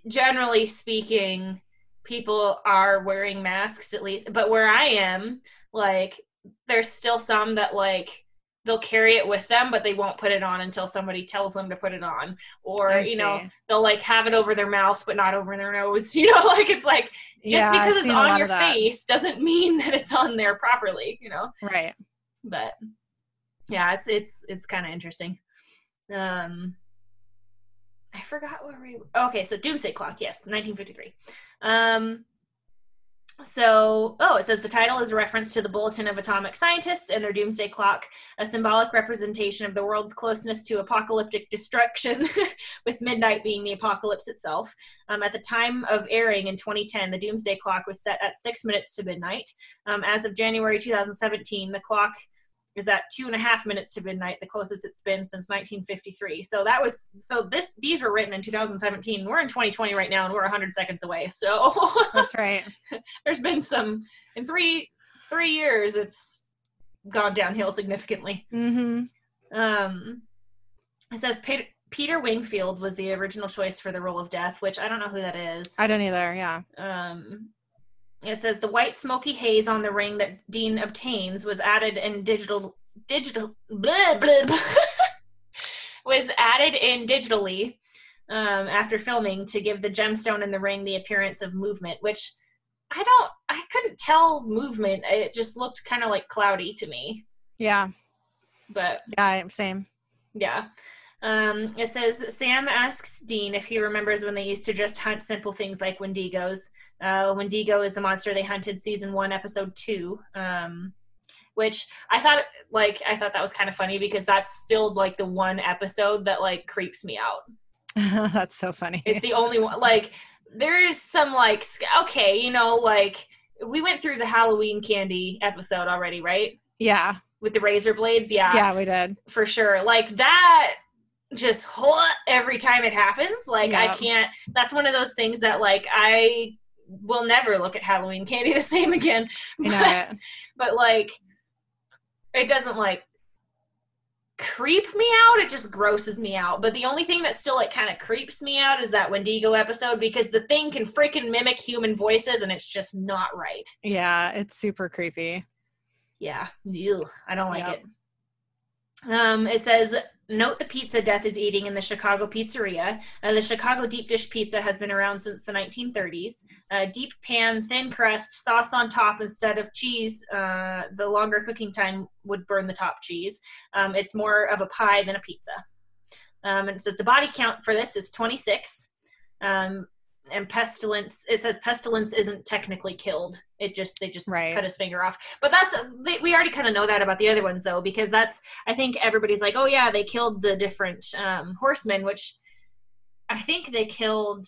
generally speaking, people are wearing masks at least. But where I am, like, there's still some that like they'll carry it with them but they won't put it on until somebody tells them to put it on. Or you know they'll like have it over their mouth but not over their nose you know like it's like just yeah, because I've it's on your face doesn't mean that it's on there properly you know? Right. But yeah it's it's it's kind of interesting. Um i forgot where we okay so doomsday clock yes 1953 um so, oh, it says the title is a reference to the Bulletin of Atomic Scientists and their doomsday clock, a symbolic representation of the world's closeness to apocalyptic destruction, with midnight being the apocalypse itself. Um, at the time of airing in 2010, the doomsday clock was set at six minutes to midnight. Um, as of January 2017, the clock is at two and a half minutes to midnight, the closest it's been since 1953. So that was so this these were written in 2017. We're in 2020 right now, and we're 100 seconds away. So that's right. There's been some in three three years. It's gone downhill significantly. Mm-hmm. Um, it says Peter, Peter Wingfield was the original choice for the role of Death, which I don't know who that is. I don't either. Yeah. Um, it says the white smoky haze on the ring that Dean obtains was added in digital digital blah, blah, blah was added in digitally um, after filming to give the gemstone in the ring the appearance of movement, which I don't I couldn't tell movement. It just looked kind of like cloudy to me. Yeah. But yeah, same. Yeah. Um, it says Sam asks Dean if he remembers when they used to just hunt simple things like Wendigos. Uh, Wendigo is the monster they hunted season one, episode two. Um, which I thought like I thought that was kind of funny because that's still like the one episode that like creeps me out. that's so funny. It's the only one like there's some like okay, you know, like we went through the Halloween candy episode already, right? Yeah. With the razor blades, yeah. Yeah, we did. For sure. Like that just every time it happens. Like I can't. That's one of those things that like I will never look at Halloween candy the same again. But, but like it doesn't like creep me out. It just grosses me out. But the only thing that still like kind of creeps me out is that Wendigo episode because the thing can freaking mimic human voices and it's just not right. Yeah, it's super creepy. Yeah, Ew, I don't like yep. it. Um, it says Note the pizza Death is eating in the Chicago pizzeria. Uh, the Chicago deep dish pizza has been around since the 1930s. Uh, deep pan, thin crust, sauce on top instead of cheese. Uh, the longer cooking time would burn the top cheese. Um, it's more of a pie than a pizza. Um, and it says the body count for this is 26. Um, and pestilence it says pestilence isn't technically killed it just they just right. cut his finger off but that's they, we already kind of know that about the other ones though because that's i think everybody's like oh yeah they killed the different um, horsemen which i think they killed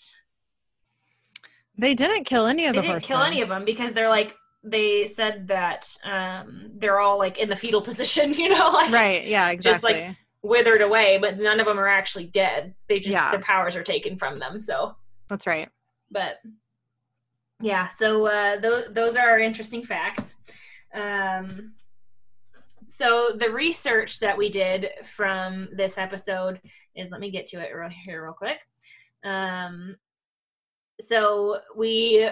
they didn't kill any of they the didn't horsemen. kill any of them because they're like they said that um, they're all like in the fetal position you know like right yeah exactly just like withered away but none of them are actually dead they just yeah. their powers are taken from them so that's right. But yeah, so uh, th- those are our interesting facts. Um, so the research that we did from this episode is let me get to it real, here real quick. Um, so we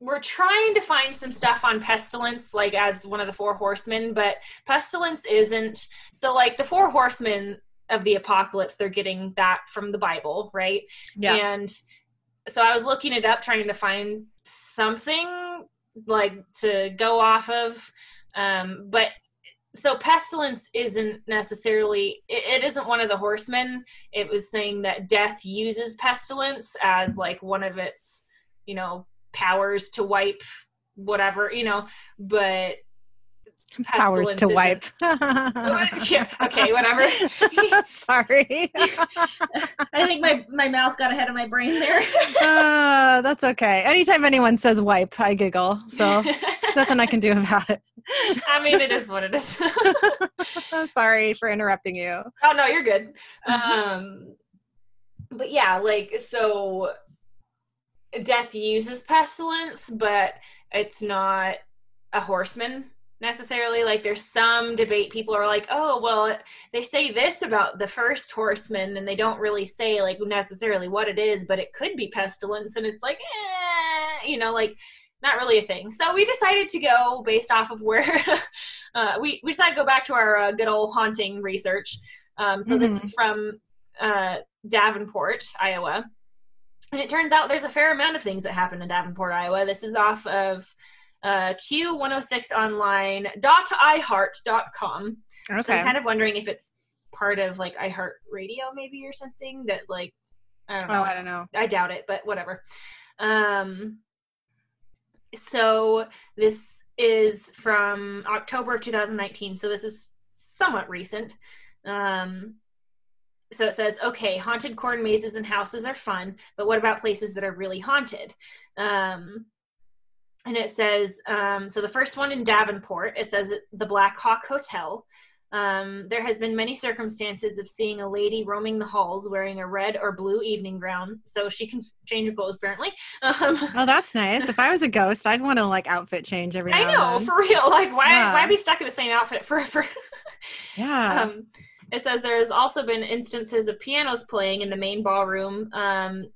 were trying to find some stuff on pestilence like as one of the four horsemen but pestilence isn't so like the four horsemen of the apocalypse they're getting that from the bible right yeah and so I was looking it up, trying to find something like to go off of. Um, but so pestilence isn't necessarily it, it isn't one of the horsemen. It was saying that death uses pestilence as like one of its, you know, powers to wipe whatever, you know, but powers to wipe. yeah, okay, whatever. Sorry. I think my, my mouth got ahead of my brain there. uh, that's okay. Anytime anyone says wipe, I giggle. So nothing I can do about it. I mean, it is what it is. Sorry for interrupting you. Oh, no, you're good. Um, but yeah, like, so death uses pestilence, but it's not a horseman necessarily like there's some debate. People are like oh well they say this about the first horseman and they don't really say like necessarily what it is but it could be pestilence and it's like eh, you know like not really a thing. So we decided to go based off of where uh, we, we decided to go back to our uh, good old haunting research. Um, so mm-hmm. this is from uh, davenport iowa. And it turns out there's a fair amount of things that happen in davenport iowa. This is off of uh, q106online.iheart.com. Okay. So I'm kind of wondering if it's part of like iHeart Radio maybe or something that like I don't know. Oh, I don't know. I doubt it, but whatever. Um so this is from October of 2019. So this is somewhat recent. Um so it says, okay, haunted corn mazes and houses are fun, but what about places that are really haunted? Um, and it says um, so the first one in davenport it says the black hawk hotel um, there has been many circumstances of seeing a lady roaming the halls wearing a red or blue evening gown. So she can change her clothes apparently. Um, oh that's nice. If i was a ghost i'd want to like outfit change every i know for real. Like why yeah. why be stuck in the same outfit forever yeah. Um, it says there has also been instances of pianos playing in the main ballroom. Um,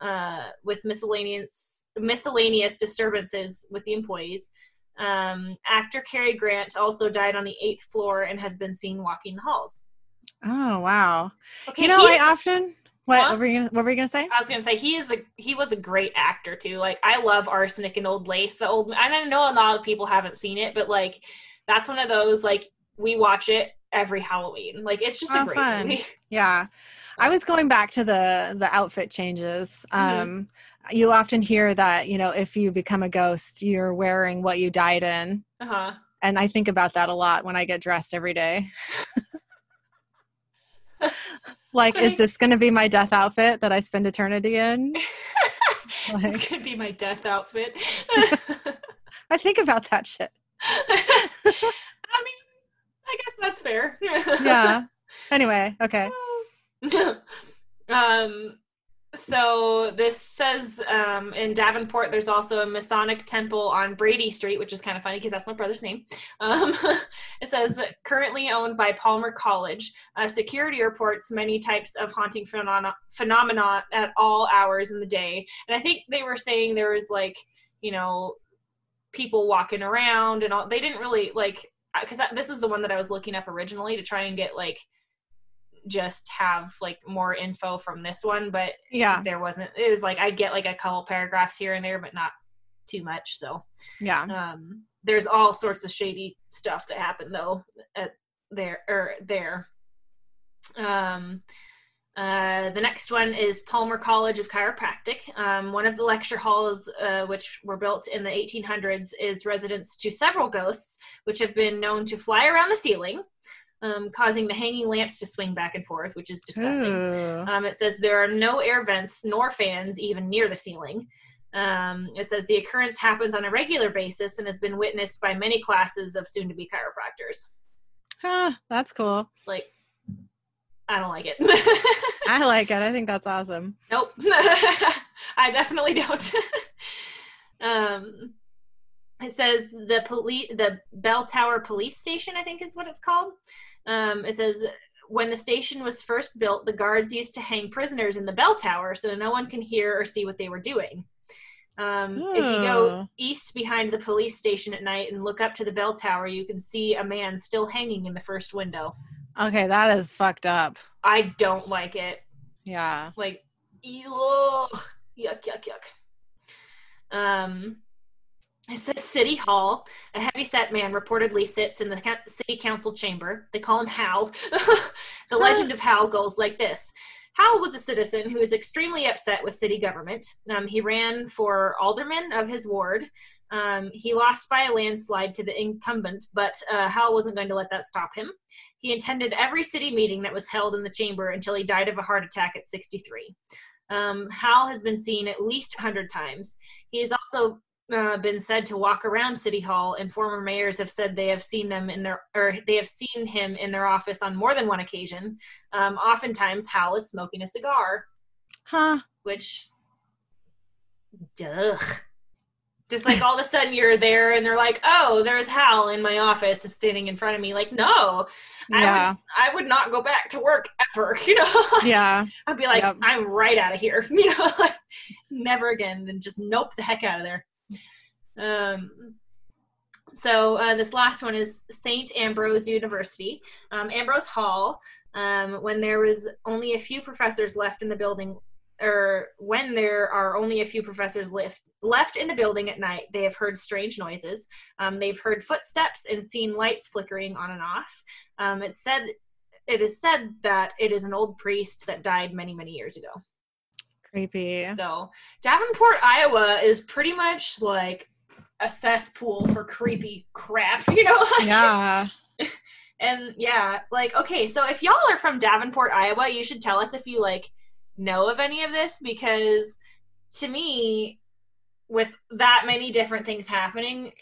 uh, with miscellaneous miscellaneous disturbances with the employees. Um, actor Cary Grant also died on the eighth floor and has been seen walking the halls. Oh wow! Okay, you know, I often what, huh? what, were you gonna, what were you gonna say? I was gonna say he is a he was a great actor too. Like I love Arsenic and Old Lace. The old I know a lot of people haven't seen it, but like that's one of those like we watch it every Halloween. Like it's just oh, a great fun. movie. Yeah. I was going back to the the outfit changes. Mm-hmm. Um, you often hear that you know if you become a ghost, you're wearing what you died in. Uh-huh. And I think about that a lot when I get dressed every day. like, is this going to be my death outfit that I spend eternity in? like, it's going to be my death outfit. I think about that shit. I mean, I guess that's fair. yeah. Anyway, okay. um so this says um, in Davenport, there's also a Masonic temple on Brady Street, which is kind of funny because that's my brother's name. Um, it says currently owned by Palmer College. Uh, security reports many types of haunting phenomena, phenomena at all hours in the day, and I think they were saying there was like you know people walking around and all. They didn't really like because this is the one that I was looking up originally to try and get like just have like more info from this one, but yeah, there wasn't. It was like I'd get like a couple paragraphs here and there, but not too much. So yeah, um, there's all sorts of shady stuff that happened though at there or there. Um, uh, the next one is Palmer College of Chiropractic. Um, one of the lecture halls, uh, which were built in the 1800s, is residence to several ghosts, which have been known to fly around the ceiling um, causing the hanging lamps to swing back and forth, which is disgusting. Um, it says there are no air vents nor fans even near the ceiling. Um, it says the occurrence happens on a regular basis and has been witnessed by many classes of soon to be chiropractors. Huh, that's cool. Like, I don't like it. I like it. I think that's awesome. Nope. I definitely don't. um, it says the police, the Bell Tower Police Station, I think is what it's called. Um, it says when the station was first built, the guards used to hang prisoners in the bell tower so no one can hear or see what they were doing. Um, If you go east behind the police station at night and look up to the bell tower, you can see a man still hanging in the first window. Okay, that is fucked up. I don't like it. Yeah. Like, ew, yuck, yuck, yuck. Um, it says City Hall. A heavy-set man reportedly sits in the city council chamber. They call him Hal. the legend of Hal goes like this. Hal was a citizen who was extremely upset with city government. Um, he ran for alderman of his ward. Um, he lost by a landslide to the incumbent, but uh, Hal wasn't going to let that stop him. He attended every city meeting that was held in the chamber until he died of a heart attack at 63. Um, Hal has been seen at least 100 times. He is also uh, been said to walk around City Hall, and former mayors have said they have seen them in their or they have seen him in their office on more than one occasion. Um, oftentimes, Hal is smoking a cigar. Huh? Which, duh. Just like all of a sudden you're there and they're like, oh, there's Hal in my office standing in front of me. Like, no, yeah. I would, I would not go back to work ever. You know? Yeah. I'd be like, yep. I'm right out of here. You know, never again. And just nope the heck out of there. Um, so uh, this last one is St. Ambrose University, um, Ambrose Hall. Um, when there was only a few professors left in the building, or when there are only a few professors left left in the building at night, they have heard strange noises. Um, they've heard footsteps and seen lights flickering on and off. Um, it's said it is said that it is an old priest that died many many years ago. Creepy. So Davenport, Iowa, is pretty much like a cesspool for creepy crap, you know? Yeah. and yeah, like okay, so if y'all are from Davenport, Iowa, you should tell us if you like know of any of this because to me with that many different things happening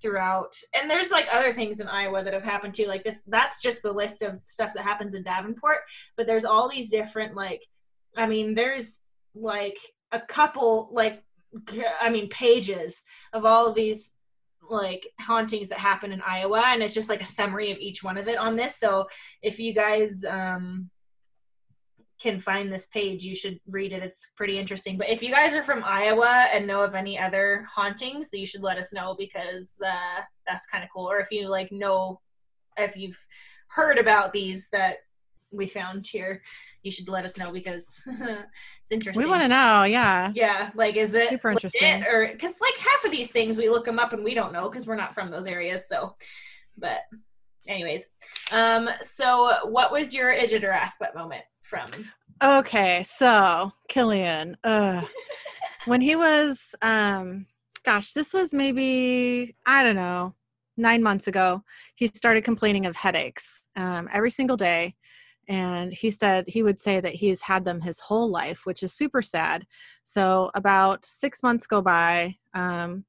throughout and there's like other things in Iowa that have happened too like this that's just the list of stuff that happens in Davenport but there's all these different like I mean there's like a couple like I mean, pages of all of these like hauntings that happen in Iowa, and it's just like a summary of each one of it on this. So if you guys um, can find this page, you should read it. It's pretty interesting. But if you guys are from Iowa and know of any other hauntings, you should let us know because uh, that's kind of cool. Or if you like know if you've heard about these that we found here, you should let us know because it's interesting. We want to know, yeah. Yeah, like is it super interesting? Or because like half of these things we look them up and we don't know because we're not from those areas. So, but anyways, um, so what was your Igitteraspat moment from? Okay, so Killian, uh, when he was, um, gosh, this was maybe I don't know, nine months ago. He started complaining of headaches um, every single day and he said he would say that he's had them his whole life which is super sad. So about six months go by um,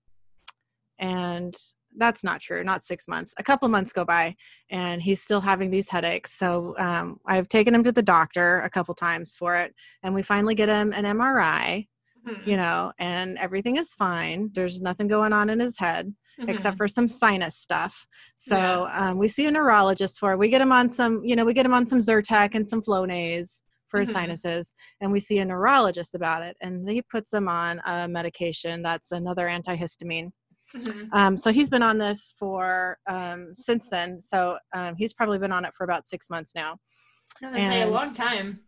and that's not true not six months a couple months go by and he's still having these headaches. So um, i've taken him to the doctor a couple times for it and we finally get him an mri mm-hmm. you know and everything is fine there's nothing going on in his head mm-hmm. except for some sinus stuff so yeah. um, we see a neurologist for it we get him on some you know we get him on some zyrtec and some flonase for his mm-hmm. sinuses and we see a neurologist about it and he puts him on a medication that's another antihistamine mm-hmm. um, so he's been on this for um, since then so um, he's probably been on it for about six months now and say a long time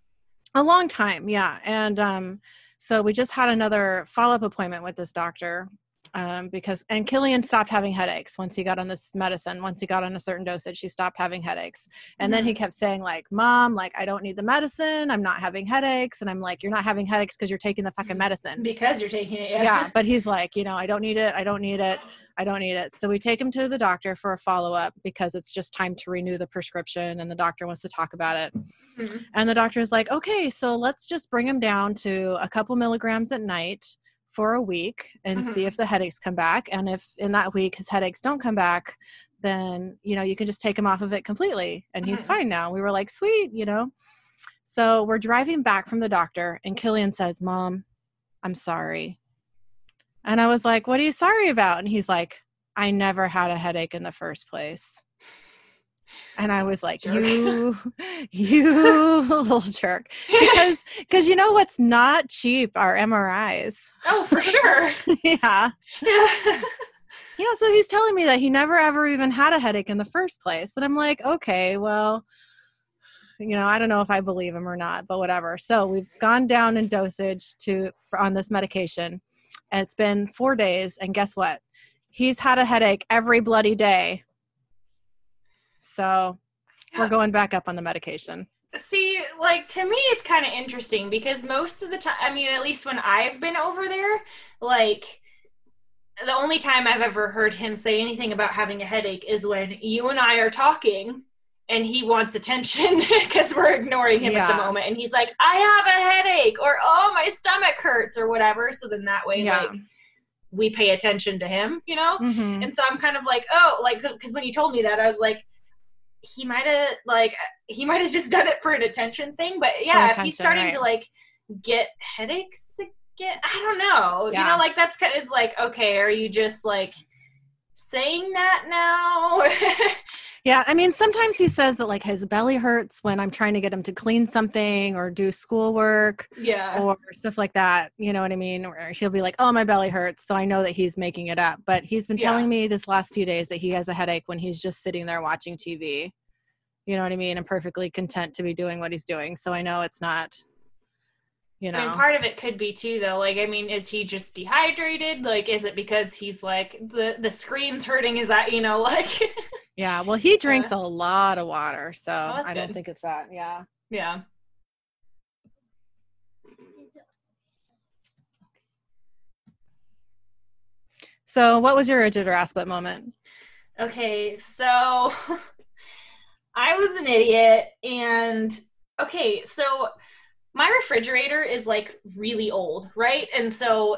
a long time yeah and um, so we just had another follow-up appointment with this doctor um, because and Killian stopped having headaches once he got on this medicine. Once he got on a certain dosage, he stopped having headaches. And mm-hmm. then he mm-hmm. kept saying like, "Mom, like I don't need the medicine. I'm not having headaches." And I'm like, "You're not having headaches because you're taking the fucking medicine." Because you're taking it. Yeah. yeah. But he's like, you know, I don't need it. I don't need it. I don't need it. So we take him to the doctor for a follow up because it's just time to renew the prescription, and the doctor wants to talk about it. Mm-hmm. And the doctor is like, "Okay, so let's just bring him down to a couple milligrams at night." For a week and mm-hmm. see if the headaches come back. And if in that week his headaches don't come back, then you know you can just take him off of it completely and mm-hmm. he's fine now. We were like, sweet, you know. So we're driving back from the doctor, and Killian says, Mom, I'm sorry. And I was like, What are you sorry about? And he's like, I never had a headache in the first place and i was like jerk. you you little jerk. Because because you know what's not cheap are mris oh for sure. Yeah yeah. Yeah so he's telling me that he never ever even had a headache in the first place and i'm like okay well you know i don't know if i believe him or not but whatever. So we've gone down in dosage to for, on this medication and it's been four days and guess what? He's had a headache every bloody day so we're going back up on the medication. See, like to me, it's kind of interesting because most of the time, I mean, at least when I've been over there, like the only time I've ever heard him say anything about having a headache is when you and I are talking and he wants attention because we're ignoring him yeah. at the moment. And he's like, I have a headache or, oh, my stomach hurts or whatever. So then that way, yeah. like, we pay attention to him, you know? Mm-hmm. And so I'm kind of like, oh, like, because when you told me that, I was like, he might have like he might have just done it for an attention thing but yeah attention, if he's starting right. to like get headaches again i don't know yeah. you know like that's kind of it's like okay are you just like saying that now yeah i mean sometimes he says that like his belly hurts when i'm trying to get him to clean something or do schoolwork yeah. or stuff like that you know what i mean? Or she'll be like oh my belly hurts so i know that he's making it up. But he's been yeah. telling me this last few days that he has a headache when he's just sitting there watching tv you know what i mean? And perfectly content to be doing what he's doing so i know it's not you know I mean, part of it could be too though like i mean is he just dehydrated? Like is it because he's like the the screen's hurting? Is that you know like yeah well he drinks a lot of water so oh, i don't think it's that yeah. Yeah. So what was your rigid or aspect moment? Okay so i was an idiot and okay so my refrigerator is like really old, right? And so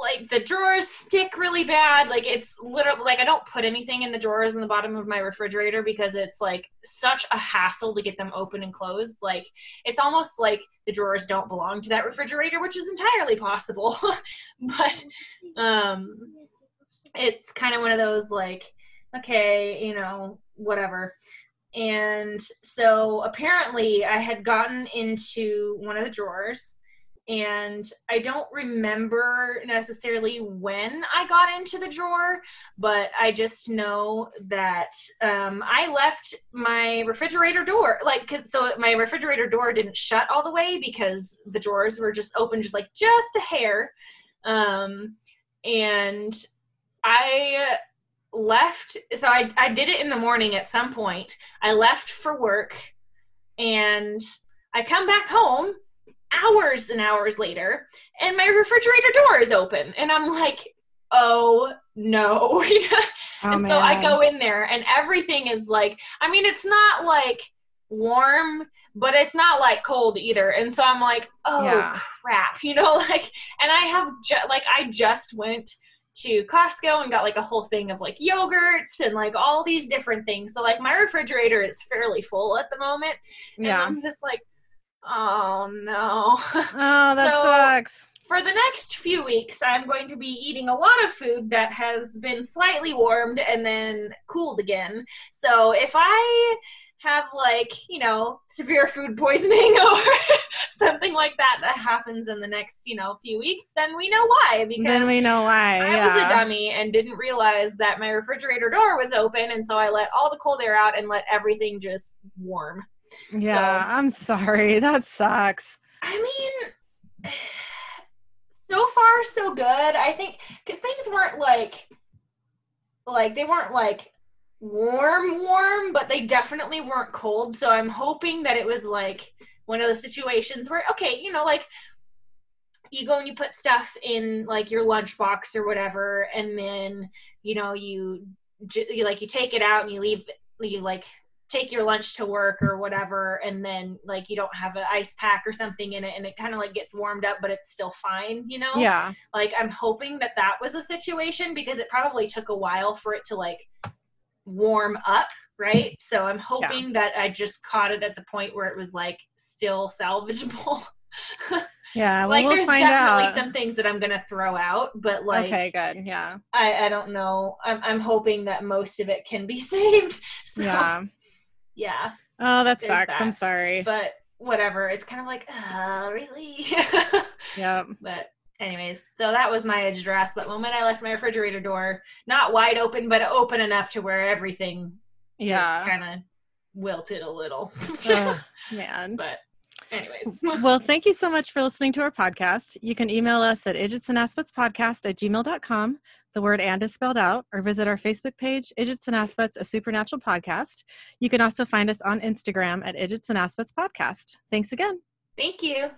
like the drawers stick really bad. Like it's literally like I don't put anything in the drawers in the bottom of my refrigerator because it's like such a hassle to get them open and closed. Like it's almost like the drawers don't belong to that refrigerator, which is entirely possible. but um it's kind of one of those like okay, you know, whatever. And so apparently I had gotten into one of the drawers and I don't remember necessarily when I got into the drawer, but I just know that um, I left my refrigerator door, like, so my refrigerator door didn't shut all the way because the drawers were just open, just like just a hair. Um, and I left so I, I did it in the morning at some point. I left for work and i come back home hours and hours later and my refrigerator door is open and i'm like oh no. Oh, and so i go in there and everything is like i mean it's not like warm but it's not like cold either. And so i'm like oh yeah. crap you know like and i have ju- like i just went to Costco and got like a whole thing of like yogurts and like all these different things. So like my refrigerator is fairly full at the moment. And Yeah. I'm just like, oh no. Oh, that So- sucks. For the next few weeks, I'm going to be eating a lot of food that has been slightly warmed and then cooled again. So if I have like, you know, severe food poisoning or something like that that happens in the next, you know, few weeks, then we know why because Then we know why. I yeah. was a dummy and didn't realize that my refrigerator door was open, and so I let all the cold air out and let everything just warm. Yeah, I'm sorry. That sucks. I mean, so far so good. I think because things weren't like, like they weren't like warm, warm, but they definitely weren't cold. So I'm hoping that it was like one of those situations where, okay, you know, like you go and you put stuff in like your lunchbox or whatever, and then you know you, you like you take it out and you leave you like take your lunch to work or whatever and then like you don't have an ice pack or something in it and it kind of like gets warmed up but it's still fine you know Yeah. like i'm hoping that that was a situation because it probably took a while for it to like warm up right so i'm hoping that i just caught it at the point where it was like still salvageable Yeah. Well, like we'll there's definitely out. some things that i'm gonna throw out but like okay, good. Yeah. I, I don't know I'm, I'm hoping that most of it can be saved so Yeah. yeah Oh, that There's sucks. I'm sorry. but whatever it's kind of like uh really Yep. but anyways so that was my edge dress but moment i left my refrigerator door not wide open but open enough to where everything Yeah. kind of wilted a little man. but anyways well, thank you so much for listening to our podcast. You can email us at idiots and aspets podcast at gmail.com. The word and is spelled out, or visit our Facebook page, Idiots and Aspets, a supernatural podcast. You can also find us on Instagram at Idiots and Aspets podcast. Thanks again. thank you